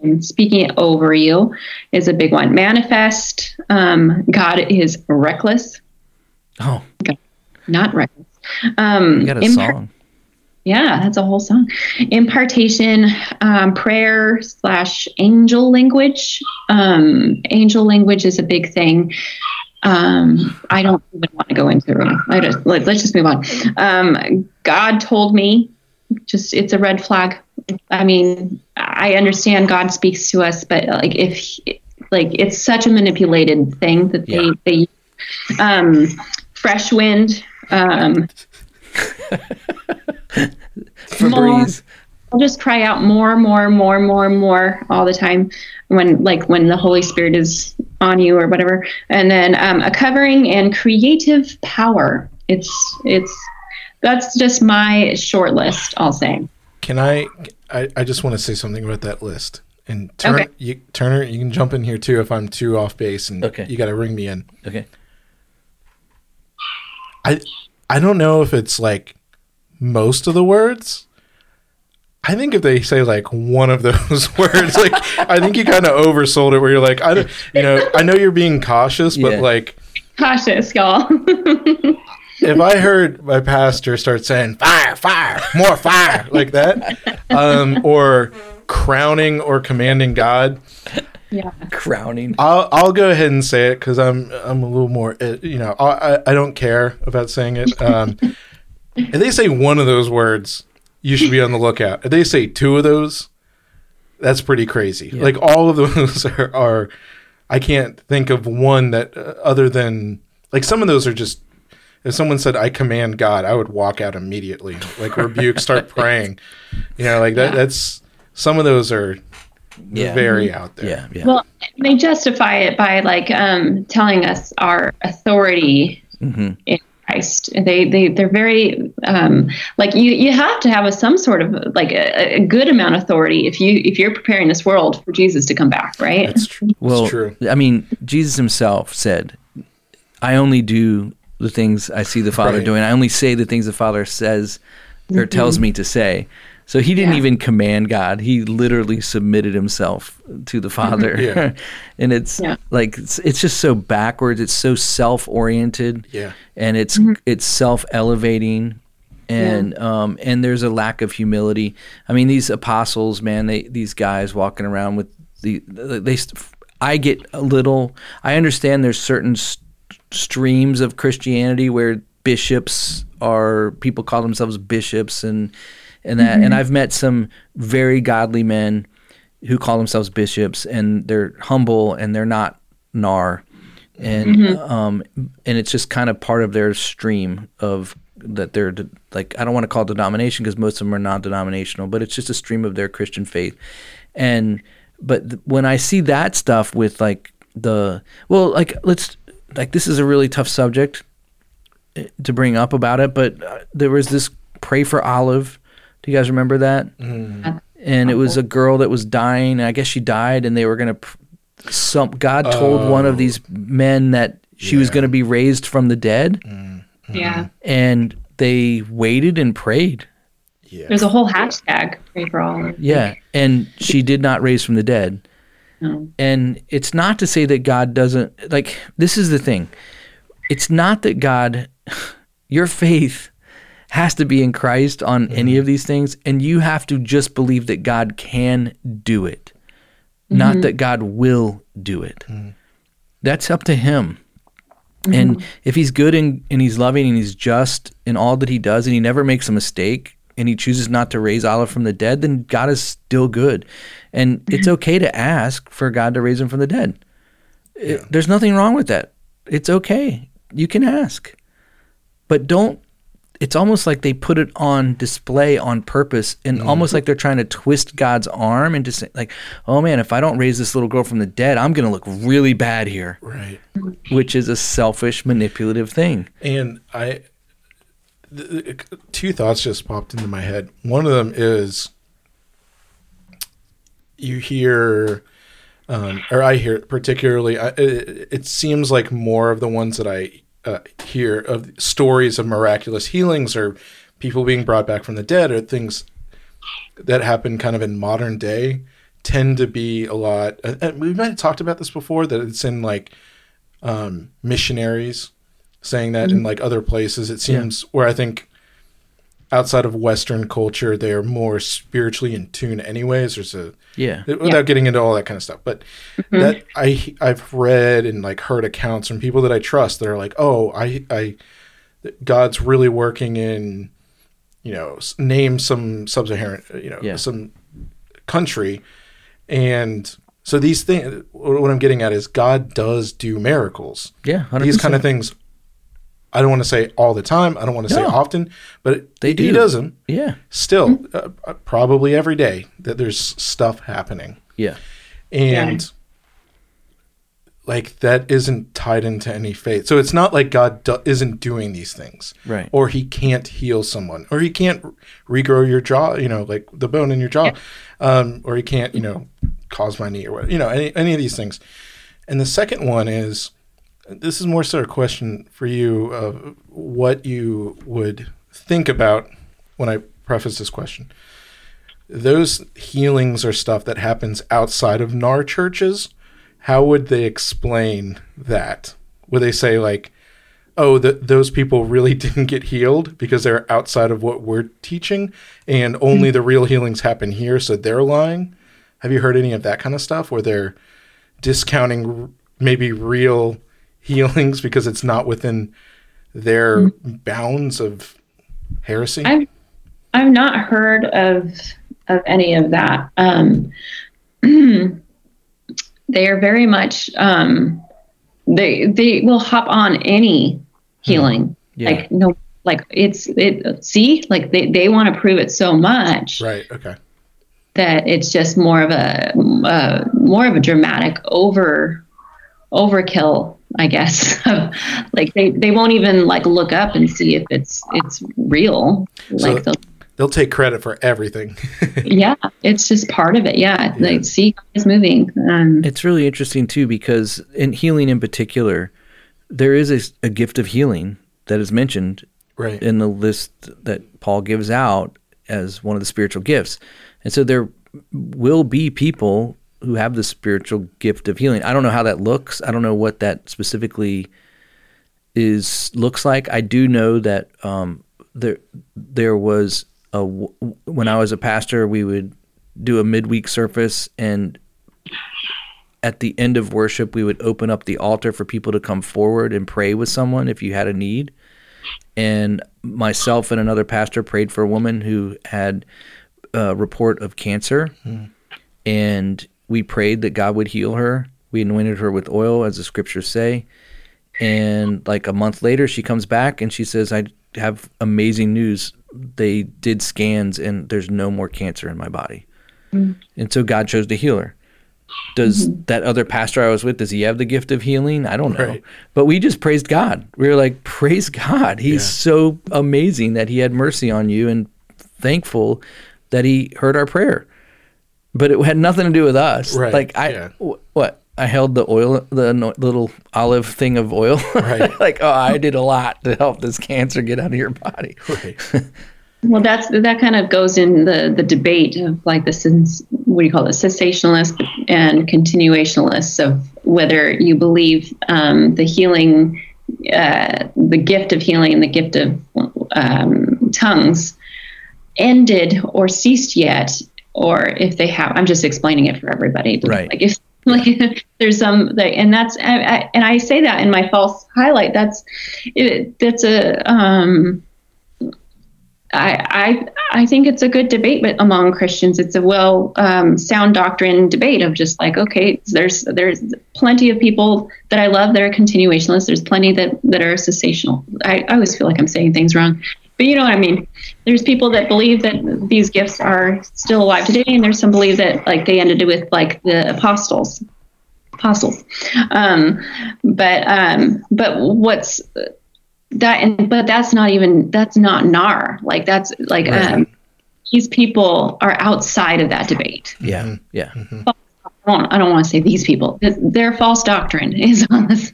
And speaking it over you is a big one. Manifest um god is reckless. Oh, not reckless. Um you got a impar- song. Yeah, that's a whole song. Impartation, um, prayer slash angel language. Um, angel language is a big thing. Um, I don't even want to go into it. I just, let, let's just move on. Um, God told me, just it's a red flag. I mean, I understand God speaks to us, but like if like it's such a manipulated thing that they Yeah. they um, fresh wind. Febreze. I'll just cry out more, more, more, more, more all the time when, like, when the Holy Spirit is on you or whatever. And then um, a covering and creative power. It's, it's, that's just my short list. I'll say. Can I, I? I just want to say something about that list. And Turner, Okay. you, Turner, you can jump in here too if I'm too off base, and Okay. you got to ring me in. Okay. I I don't know if it's like most of the words. I think if they say like one of those words, like I think you kind of oversold it. Where you're like, I don't, you know, I know you're being cautious, but Yeah. like Cautious, y'all. if I heard my pastor start saying fire, fire, more fire, like that, um, or crowning or commanding God, yeah. Crowning. I'll I'll go ahead and say it because I'm I'm a little more uh, you know I I, I don't care about saying it. Um, if they say one of those words, you should be on the lookout. If they say two of those, that's pretty crazy. Yeah. Like all of those are, are I can't think of one that uh, other than like some of those are just if someone said I command God, I would walk out immediately, like rebuke, start praying. You know, like that. That's some of those are Yeah. very out there. Yeah, yeah. Well, they justify it by like um, telling us our authority Mhm. in Christ. They they they're very um, like you you have to have a, some sort of like a, a good amount of authority if you if you're preparing this world for Jesus to come back, right? That's true. Well, That's true. I mean, Jesus himself said, "I only do the things I see the Father Right. doing. I only say the things the Father says or tells me to say." So he didn't Yeah. even command God. He literally submitted himself to the Father. Yeah. and it's Yeah. like it's, it's just so backwards. It's so self-oriented. Yeah. And it's it's self-elevating and um and there's a lack of humility. I mean, these apostles, man, they these guys walking around with the they I get a little I understand there's certain s streams of Christianity where bishops are people call themselves bishops and and that and I've met some very godly men who call themselves bishops and they're humble and they're not nar and um and it's just kind of part of their stream of that they're de- like I don't want to call it denomination because most of them are non-denominational but it's just a stream of their Christian faith. And but th- when I see that stuff with like the well like let's like this is a really tough subject eh, to bring up about it but uh, there was this pray for olive do you guys remember that? Mm-hmm. Uh, and it was a girl that was dying and i guess she died and they were going to some god told one of these oh. men that she was going to be raised from the dead. Mm-hmm. Yeah. and they waited and prayed. Yeah. There's a whole hashtag pray for all. yeah and she did not raise from the dead. No. and it's not to say that god doesn't like this is the thing. It's not that god your faith has to be in christ on mm-hmm. any of these things and you have to just believe that god can do it not mm-hmm. that god will do it mm-hmm. that's up to him and if he's good and, and he's loving and he's just in all that he does and he never makes a mistake and he chooses not to raise Olive from the dead, then God is still good. And it's okay to ask for God to raise him from the dead. It- there's nothing wrong with that. It's okay. You can ask. But don't it's almost like they put it on display on purpose and almost like they're trying to twist God's arm into say like, oh man, if I don't raise this little girl from the dead, I'm gonna look really bad here Right. which is a selfish, manipulative thing. And I, th- two thoughts just popped into my head. One of them is you hear, um, or I hear particularly, I, it, it seems like more of the ones that I uh, hear of stories of miraculous healings or people being brought back from the dead or things that happen kind of in modern day tend to be a lot. And and we might have talked about this before that it's in like um, missionaries saying that in like other places. It seems where I think outside of Western culture, they are more spiritually in tune. Anyways, there's a Yeah. without getting into all that kind of stuff. But mm-hmm. that I I've read and like heard accounts from people that I trust that are like, oh, I I God's really working in you know name some sub-Saharan you know Yeah. some country and so these things what I'm getting at is God does do miracles Yeah. 100%. these kind of things I don't want to say all the time I don't want to say often but it, They he does them Yeah. still uh, uh, probably every day that there's stuff happening. Yeah. and like that isn't tied into any faith. So it's not like god do- isn't doing these things. Right. or he can't heal someone. Or he can't regrow your jaw you know like the bone in your jaw. Um, or he can't you know cause my knee or what you know any, any of these things. And the second one is this is more so a question for you of what you would think about when i preface this question those healings are stuff that happens outside of NAR churches. How would they explain that? Would they say like, "Oh, that those people really didn't get healed because they're outside of what we're teaching, and only the real healings happen here, so they're lying"? Have you heard any of that kind of stuff where they're discounting r- maybe real healings because it's not within their bounds of heresy? I've I've not heard of of any of that. Um, they are very much um, they they will hop on any healing Yeah. Like no, like it's it. See, like they they want to prove it so much Right. Okay. that it's just more of a uh, more of a dramatic over overkill i guess like they, they won't even like look up and see if it's it's real So- like they'll, They'll take credit for everything. yeah it's just part of it yeah, like see it's moving um It's really interesting too because in healing in particular, there is a, a gift of healing that is mentioned right. in the list that Paul gives out as one of the spiritual gifts. And so there will be people who have the spiritual gift of healing. I don't know how that looks. I don't know what that specifically is looks like. I do know that um, there there was a when I was a pastor, we would do a midweek service and at the end of worship we would open up the altar for people to come forward and pray with someone if you had a need and myself and another pastor prayed for a woman who had a report of cancer and we prayed that god would heal her we anointed her with oil as the scriptures say and like a month later she comes back and she says i have amazing news they did scans and there's no more cancer in my body mm-hmm. and so god chose to heal her does mm-hmm. that other pastor I was with, does he have the gift of healing? I don't know. Right. But we just praised God. We were like, praise God. He's so amazing that he had mercy on you and thankful that he heard our prayer. But it had nothing to do with us. Right, Like I yeah. wh- what? I held the oil the ano- little olive thing of oil. Right. like, oh, I did a lot to help this cancer get out of your body. Right. well that's that kind of goes in the the debate of like the sens- what do you call it cessationalists and continuationalists of whether you believe um, the healing uh, the gift of healing and the gift of um, tongues ended or ceased yet or if they have i'm just explaining it for everybody Right. like if like there's some that, and that's I, I, and i say that in my false highlight that's it, that's a um I, I I think it's a good debate but among Christians. It's a well um, sound doctrine debate of just like okay, there's there's plenty of people that I love that are continuationalists. There's plenty that that are cessational. I, I always feel like I'm saying things wrong, but you know what I mean. There's people that believe that these gifts are still alive today, and there's some believe that like they ended with like the apostles apostles. Um, but um, but what's that? And but that's not even that's not nar. Like that's like Right. um, these people are outside of that debate. Yeah. Yeah. I don't, I don't want to say these people. Their false doctrine is on this.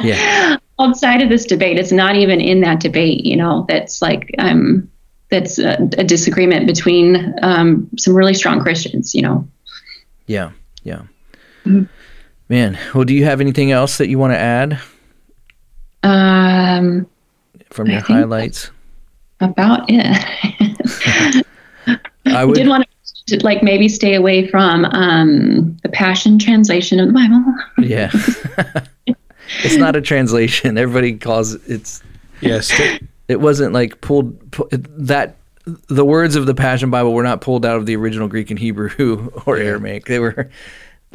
Yeah. outside of this debate, it's not even in that debate. You know, that's like um, that's a, a disagreement between um, some really strong Christians. You know. Yeah. Yeah. Man, well, do you have anything else that you want to add Um, from your highlights? about it. I I would. did want to like maybe stay away from um, the Passion translation of the Bible. Yeah. it's not a translation. Everybody calls it, it's Yes. sta- it wasn't like pulled pu- that the words of the Passion Bible were not pulled out of the original Greek and Hebrew or Aramaic. They were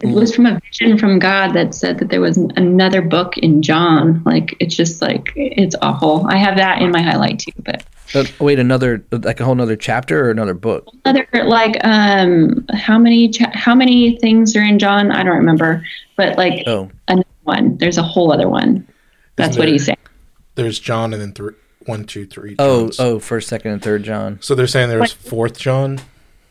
It was from a vision from God that said that there was another book in John. Like it's just like it's awful. I have that in my highlight too, but uh, wait another like a whole nother chapter or another book. other like um how many cha- how many things are in John? I don't remember, but like Oh, another one. There's a whole other one. That's Isn't what there- he's saying. There's John and then three, one, two, three. oh, Johns. oh, first, second, and third John. So they're saying there's was fourth John.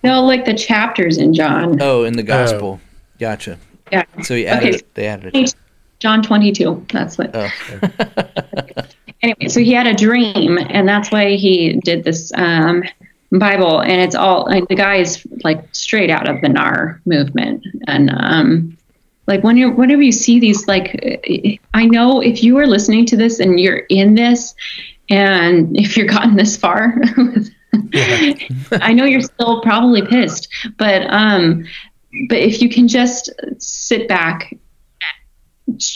No, like the chapters in John. Oh, in the gospel. Gotcha. Yeah. So he added Okay. it. They added it. John 22. That's what. Oh, anyway, so he had a dream, and that's why he did this um, Bible, and it's all like the guy is like straight out of the NAR movement, and um, like when you whenever you see these, like I know if you are listening to this and you're in this, and if you're gotten this far. I know you're still probably pissed, but um, but if you can just sit back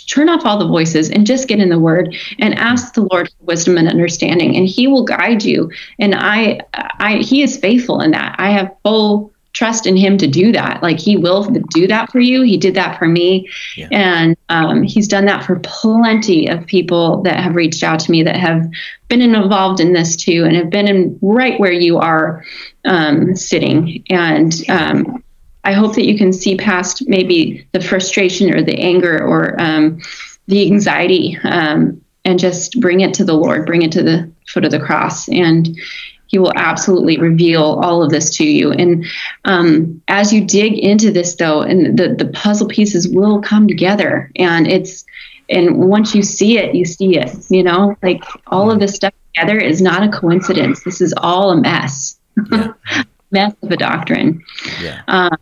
turn off all the voices and just get in the word and ask the lord for wisdom and understanding and he will guide you and i i he is faithful in that i have full trust in him to do that. Like he will do that for you. He did that for me. Yeah. And um, he's done that for plenty of people that have reached out to me that have been involved in this too and have been in right where you are um, sitting. And um, I hope that you can see past maybe the frustration or the anger or um, the anxiety um, and just bring it to the Lord, bring it to the foot of the cross. And he will absolutely reveal all of this to you. And um, as you dig into this, though, and the, the puzzle pieces will come together. And it's, and once you see it, you see it, you know, like all of this stuff together is not a coincidence. This is all a mess, Yeah. mess of a doctrine. Yeah. Um,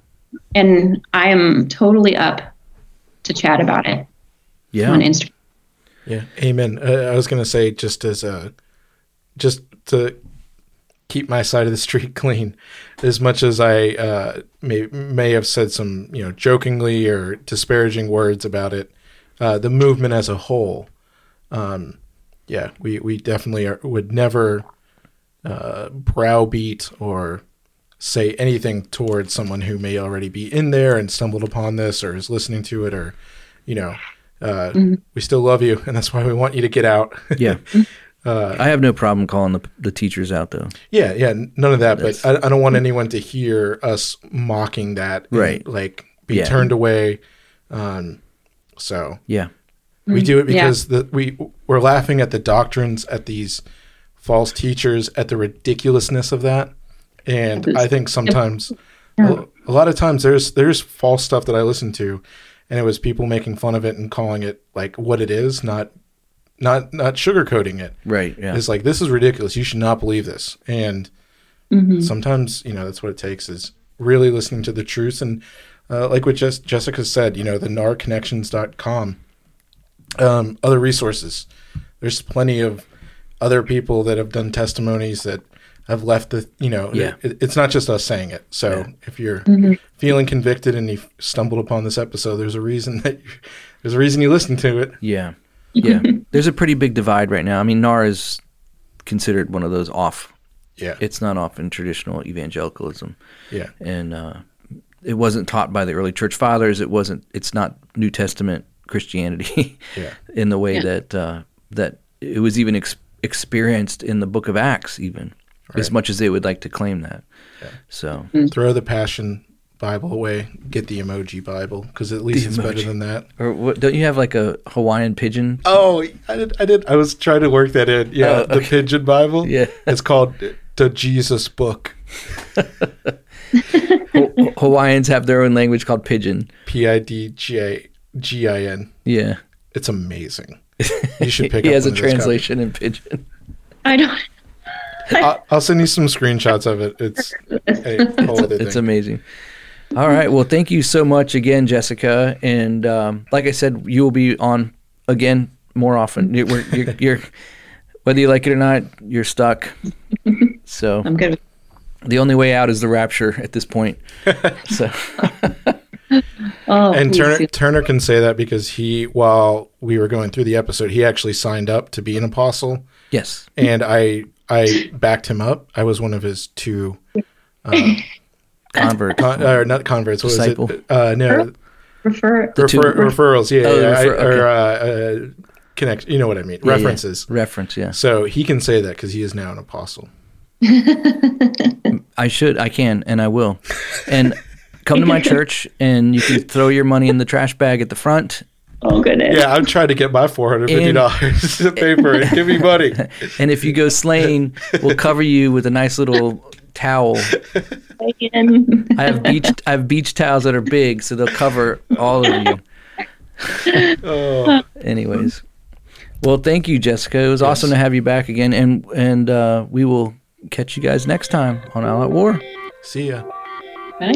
and I am totally up to chat about it yeah. on Instagram. Yeah, amen. Uh, I was gonna say just as a, just to keep my side of the street clean, as much as I uh, may may have said some you know jokingly or disparaging words about it, uh, the movement as a whole, um, yeah, we we definitely are, would never uh, browbeat or say anything towards someone who may already be in there and stumbled upon this or is listening to it or you know uh, we still love you and that's why we want you to get out. Yeah. Uh, I have no problem calling the, the teachers out though. yeah yeah none of that That's- but I, I don't want anyone to hear us mocking that and, Right. like be Yeah. turned away um, so Yeah. we do it Yeah. because the we we're laughing at the doctrines at these false teachers at the ridiculousness of that and i think sometimes a, a lot of times there's there's false stuff that i listen to and it was people making fun of it and calling it like what it is not not not sugarcoating it Right. Yeah. it's like this is ridiculous you should not believe this and Mm-hmm. sometimes you know that's what it takes is really listening to the truth and uh, like what Jess- jessica said you know the narconnections.com um, other resources there's plenty of other people that have done testimonies that have left the you know Yeah. it, it's not just us saying it so Yeah. if you're Mm-hmm. feeling convicted and you stumbled upon this episode there's a reason that you, there's a reason you listen to it Yeah. Yeah. There's a pretty big divide right now. I mean, NAR is considered one of those off. yeah It's not off in traditional evangelicalism. yeah And uh, it wasn't taught by the early church fathers. It wasn't, it's not New Testament Christianity yeah in the way Yeah. that, uh, that it was even ex- experienced in the book of Acts, even as much as they would like to claim that. So, throw the passion bible away get the emoji bible because at least The it's better than that or what, don't you have like a Hawaiian pidgin? Oh, I did. I did. I was trying to work that in. Yeah, Oh, the. Pidgin Bible. Yeah. it's called the Jesus Book. Hawaiians have their own language called pidgin. P I D J G I N. Yeah. It's amazing. You should pick. he up has a one of those translation in pidgin. I don't. I'll, I'll send you some screenshots of it. It's a whole other It's thing. amazing. All right. Well, thank you so much again, Jessica. And um, like I said, you will be on again more often. You're, you're, you're whether you like it or not, you're stuck. So I'm good. the only way out is the rapture at this point. So Oh, and Turner do. Turner can say that because he, while we were going through the episode, he actually signed up to be an apostle, yes, and I I backed him up. I was one of his two. Uh, convert. con- or not converts. What Disciple. was it? Uh, no, refer. The Refer, referrals, yeah, Oh, yeah, refer- I- or uh, uh, connect. You know what I mean? Yeah, yeah. References. Reference. Yeah. So he can say that because he is now an apostle. I should. I can, and I will. And come to my church, and you can throw your money in the trash bag at the front. Oh goodness. Yeah, I'm trying to get my four hundred fifty dollars to pay for it. Give me money. And if you go sleighing, we'll cover you with a nice little towel. I have beach. I have beach towels that are big, so they'll cover all of you. Oh, Anyways, well, thank you, Jessica. It was awesome to have you back again, and and uh, we will catch you guys next time on All Out War. see ya. Bye.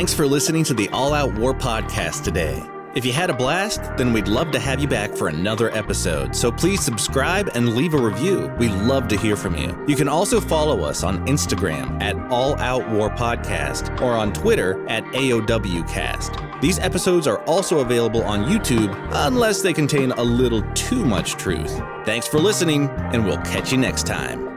Thanks for listening to the All Out War podcast today. If you had a blast, then we'd love to have you back for another episode. So please subscribe and leave a review. We love to hear from you. You can also follow us on Instagram at All Out War Podcast or on Twitter at AOWcast. These episodes are also available on YouTube unless they contain a little too much truth. Thanks for listening, and we'll catch you next time.